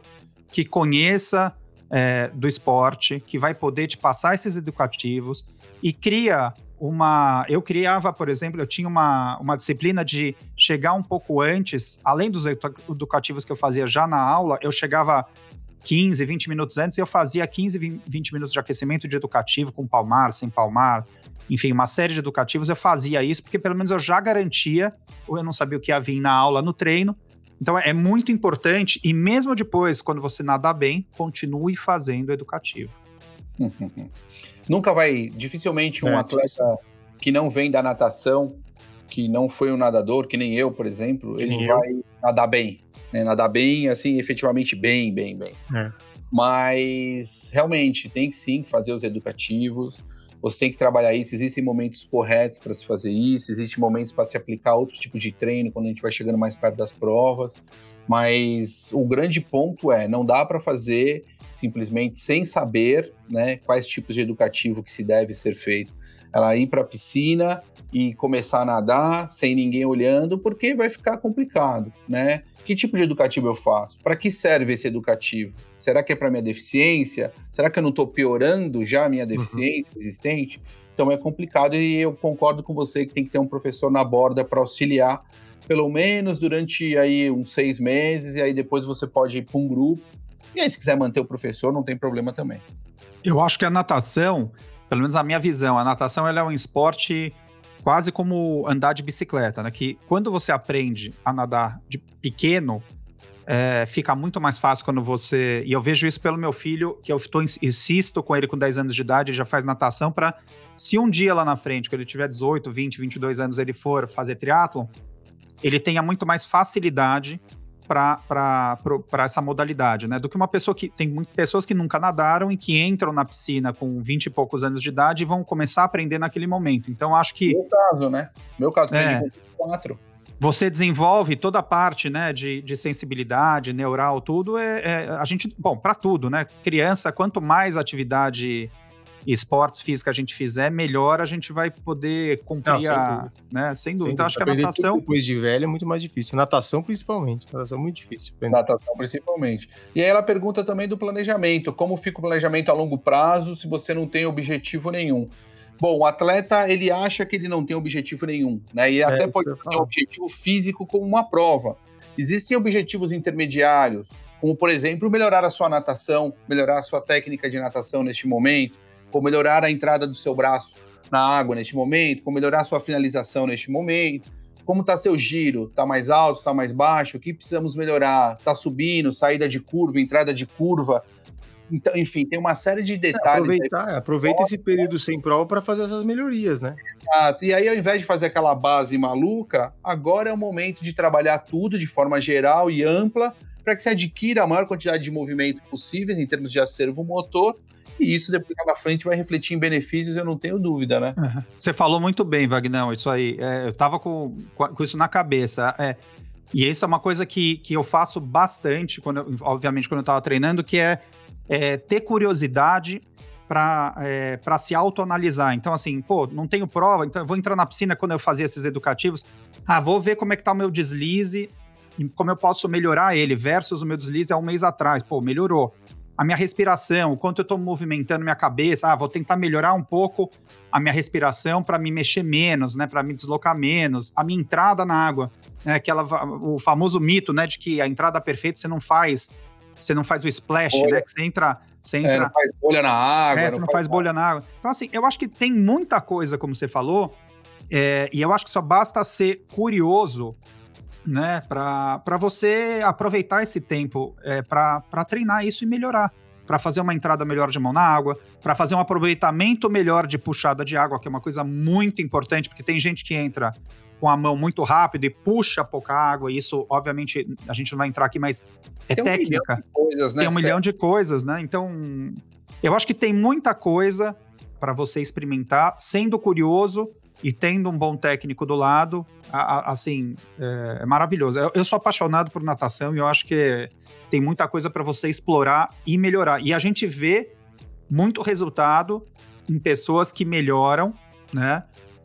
que conheça é, do esporte, que vai poder te passar esses educativos e cria uma. Eu criava, por exemplo, eu tinha uma, uma disciplina de chegar um pouco antes, além dos educativos que eu fazia já na aula, eu chegava 15, 20 minutos antes e eu fazia 15, 20 minutos de aquecimento de educativo com palmar, sem palmar, enfim, uma série de educativos, eu fazia isso porque pelo menos eu já garantia, ou eu não sabia o que ia vir na aula, no treino. Então é muito importante, e mesmo depois, quando você nadar bem, continue fazendo educativo. Nunca vai, dificilmente um é, atleta que não vem da natação, que não foi um nadador, que nem eu, por exemplo, que ele vai eu. nadar bem. Né? Nadar bem, assim, efetivamente bem, bem, bem. É. Mas realmente tem que sim fazer os educativos você tem que trabalhar isso. Existem momentos corretos para se fazer isso, existem momentos para se aplicar outro tipo de treino quando a gente vai chegando mais perto das provas. Mas o grande ponto é, não dá para fazer simplesmente sem saber né, quais tipos de educativo que se deve ser feito. Ela ir para a piscina e começar a nadar sem ninguém olhando, porque vai ficar complicado, né? Que tipo de educativo eu faço? Para que serve esse educativo? Será que é para minha deficiência? Será que eu não estou piorando já a minha uhum. deficiência uhum. existente? Então é complicado e eu concordo com você que tem que ter um professor na borda para auxiliar, pelo menos durante aí uns seis meses, e aí depois você pode ir para um grupo. E aí, se quiser manter o professor, não tem problema também. Eu acho que a natação, pelo menos a minha visão, a natação ela é um esporte quase como andar de bicicleta, né? Que quando você aprende a nadar de pequeno, é, fica muito mais fácil quando você. E eu vejo isso pelo meu filho, que eu tô, insisto com ele com 10 anos de idade, ele já faz natação, para se um dia lá na frente, quando ele tiver 18, 20, 22 anos, ele for fazer triatlon, ele tenha muito mais facilidade para essa modalidade, né? Do que uma pessoa que. Tem muitas pessoas que nunca nadaram e que entram na piscina com 20 e poucos anos de idade e vão começar a aprender naquele momento. Então, acho que. Meu caso, né? Meu caso, É. 24. você desenvolve toda a parte né, de, de sensibilidade, neural, tudo. É, é- a gente, bom, para tudo, né? Criança, quanto mais atividade esportes física a gente fizer, melhor a gente vai poder cumprir Não, sem a. dúvida. Né, sem dúvida. Sem Então, acho que a natação. depois de velho é muito mais difícil. Natação, principalmente. Natação é muito difícil. aprender. Natação, principalmente. E aí ela pergunta também do planejamento. Como fica o planejamento a longo prazo se você não tem objetivo nenhum? Bom, o atleta, ele acha que ele não tem objetivo nenhum, né? E até isso pode que ter um objetivo físico como uma prova. Existem objetivos intermediários, como, por exemplo, melhorar a sua natação, melhorar a sua técnica de natação neste momento, como melhorar a entrada do seu braço na água neste momento, como melhorar a sua finalização neste momento, como está seu giro, está mais alto, está mais baixo, o que precisamos melhorar, está subindo, saída de curva, entrada de curva, então, enfim, tem uma série de detalhes. aí Aproveitar, aproveita esse período sem prova para fazer essas melhorias, né? Exato. E aí, ao invés de fazer aquela base maluca, agora é o momento de trabalhar tudo de forma geral e ampla para que você adquira a maior quantidade de movimento possível em termos de acervo motor. E isso depois lá na frente vai refletir em benefícios, eu não tenho dúvida, né? Aham. Você falou muito bem, Vagnão, isso aí. É, eu tava com, com isso na cabeça. é. e isso é uma coisa que, que eu faço bastante, quando eu- obviamente, quando eu tava treinando, que é, é, ter curiosidade para se autoanalisar. Então, assim, pô, não tenho prova, então eu vou entrar na piscina quando eu fazia esses educativos. Ah, vou ver como é que tá o meu deslize e como eu posso melhorar ele versus o meu deslize há um mês atrás. Pô, melhorou. A minha respiração, o quanto eu tô movimentando minha cabeça. Ah, vou tentar melhorar um pouco a minha respiração para me mexer menos, né, para me deslocar menos, a minha entrada na água, né, aquela o famoso mito, né, de que a entrada perfeita você não faz, você não faz o splash, Bolha. né, que você entra, você É, entra, não faz bolha na água. é, você não faz bolha na água. Então assim, eu acho que tem muita coisa, como você falou, é, e eu acho que só basta ser curioso, né, para você aproveitar esse tempo é, para treinar isso e melhorar. Para fazer uma entrada melhor de mão na água, para fazer um aproveitamento melhor de puxada de água, que é uma coisa muito importante, porque tem gente que entra com a mão muito rápido e puxa pouca água, e isso, obviamente, a gente não vai entrar aqui, mas é Tem um milhão técnica Coisas, né? tem um milhão de coisas, né? Então, eu acho que tem muita coisa para você experimentar, sendo curioso e tendo um bom técnico do lado. Assim, é, é maravilhoso. Eu, eu sou apaixonado por natação e eu acho que tem muita coisa para você explorar e melhorar. E a gente vê muito resultado em pessoas que melhoram, né?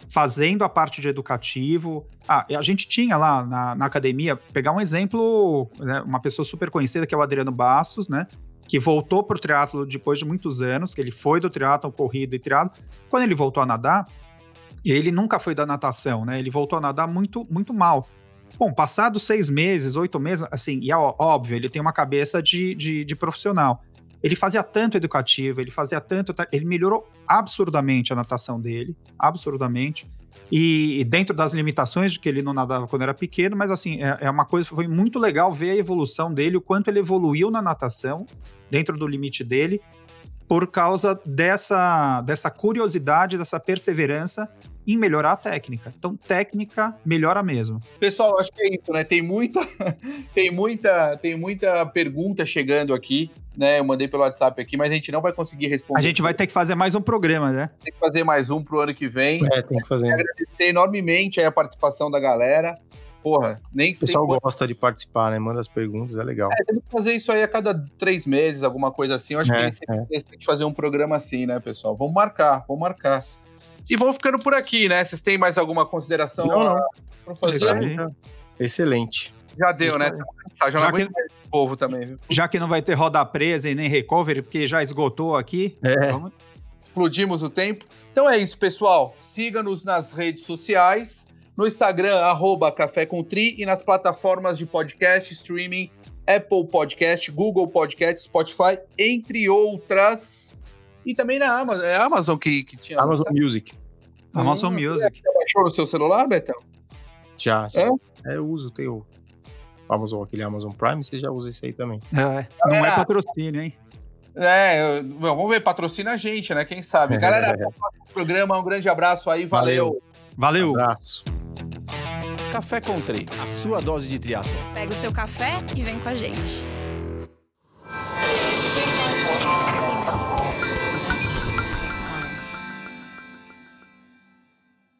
Fazendo a parte de educativo. Ah, a gente tinha lá na, na academia, pegar um exemplo, né, uma pessoa super conhecida que é o Adriano Bastos, né? Que voltou para o triatlo depois de muitos anos, que ele foi do triatlo, corrida e triatlo. Quando ele voltou a nadar, ele nunca foi da natação, né? Ele voltou a nadar muito, muito mal. Bom, passados seis meses, oito meses, assim, e é óbvio, ele tem uma cabeça de, de, de profissional. Ele fazia tanto educativo, ele fazia tanto. Ele melhorou absurdamente a natação dele, absurdamente. E, e dentro das limitações de que ele não nadava quando era pequeno, mas assim, é, é uma coisa, foi muito legal ver a evolução dele, o quanto ele evoluiu na natação, dentro do limite dele, por causa dessa, dessa curiosidade, dessa perseverança em melhorar a técnica. Então, técnica melhora mesmo. Pessoal, acho que é isso, né? Tem muita, tem muita, tem muita pergunta chegando aqui, né? Eu mandei pelo WhatsApp aqui, mas a gente não vai conseguir responder. A gente vai ter que fazer mais um programa, né? ter que fazer mais um pro ano que vem. É, tem que fazer. Agradecer enormemente aí a participação da galera. Porra, nem O sei pessoal quando. gosta de participar, né? Manda as perguntas, é legal. É, temos que fazer isso aí a cada três meses, alguma coisa assim. Eu acho É, que a gente tem que fazer um programa assim, né, pessoal? Vamos marcar, vamos marcar. E vamos ficando por aqui, né? Vocês têm mais alguma consideração Não, não. pra fazer? aí. Excelente. Já deu, né? Já, Já não que- aguento mais esse povo também, viu? Já que não vai ter roda presa e nem recovery, porque já esgotou aqui. É. Vamos... explodimos o tempo. Então é isso, pessoal. Siga-nos nas redes sociais, no Instagram, arroba Café com Tri, e nas plataformas de podcast, streaming, Apple Podcast, Google Podcast, Spotify, entre outras. E também na Amazon. É a Amazon que, que tinha. Amazon Music. Amazon Hum, Music. Você baixou no seu celular, Betão? Já. É? É, eu uso, tem o Amazon, aquele Amazon Prime, você já usa esse aí também. É, não é patrocínio, hein? É, eu- bom, vamos ver, patrocina a gente, né? Quem sabe. Galera, até o programa. Um grande abraço aí, valeu. Valeu! Abraço. Café Country, a sua dose de triatlo. Pega o seu café e vem com a gente.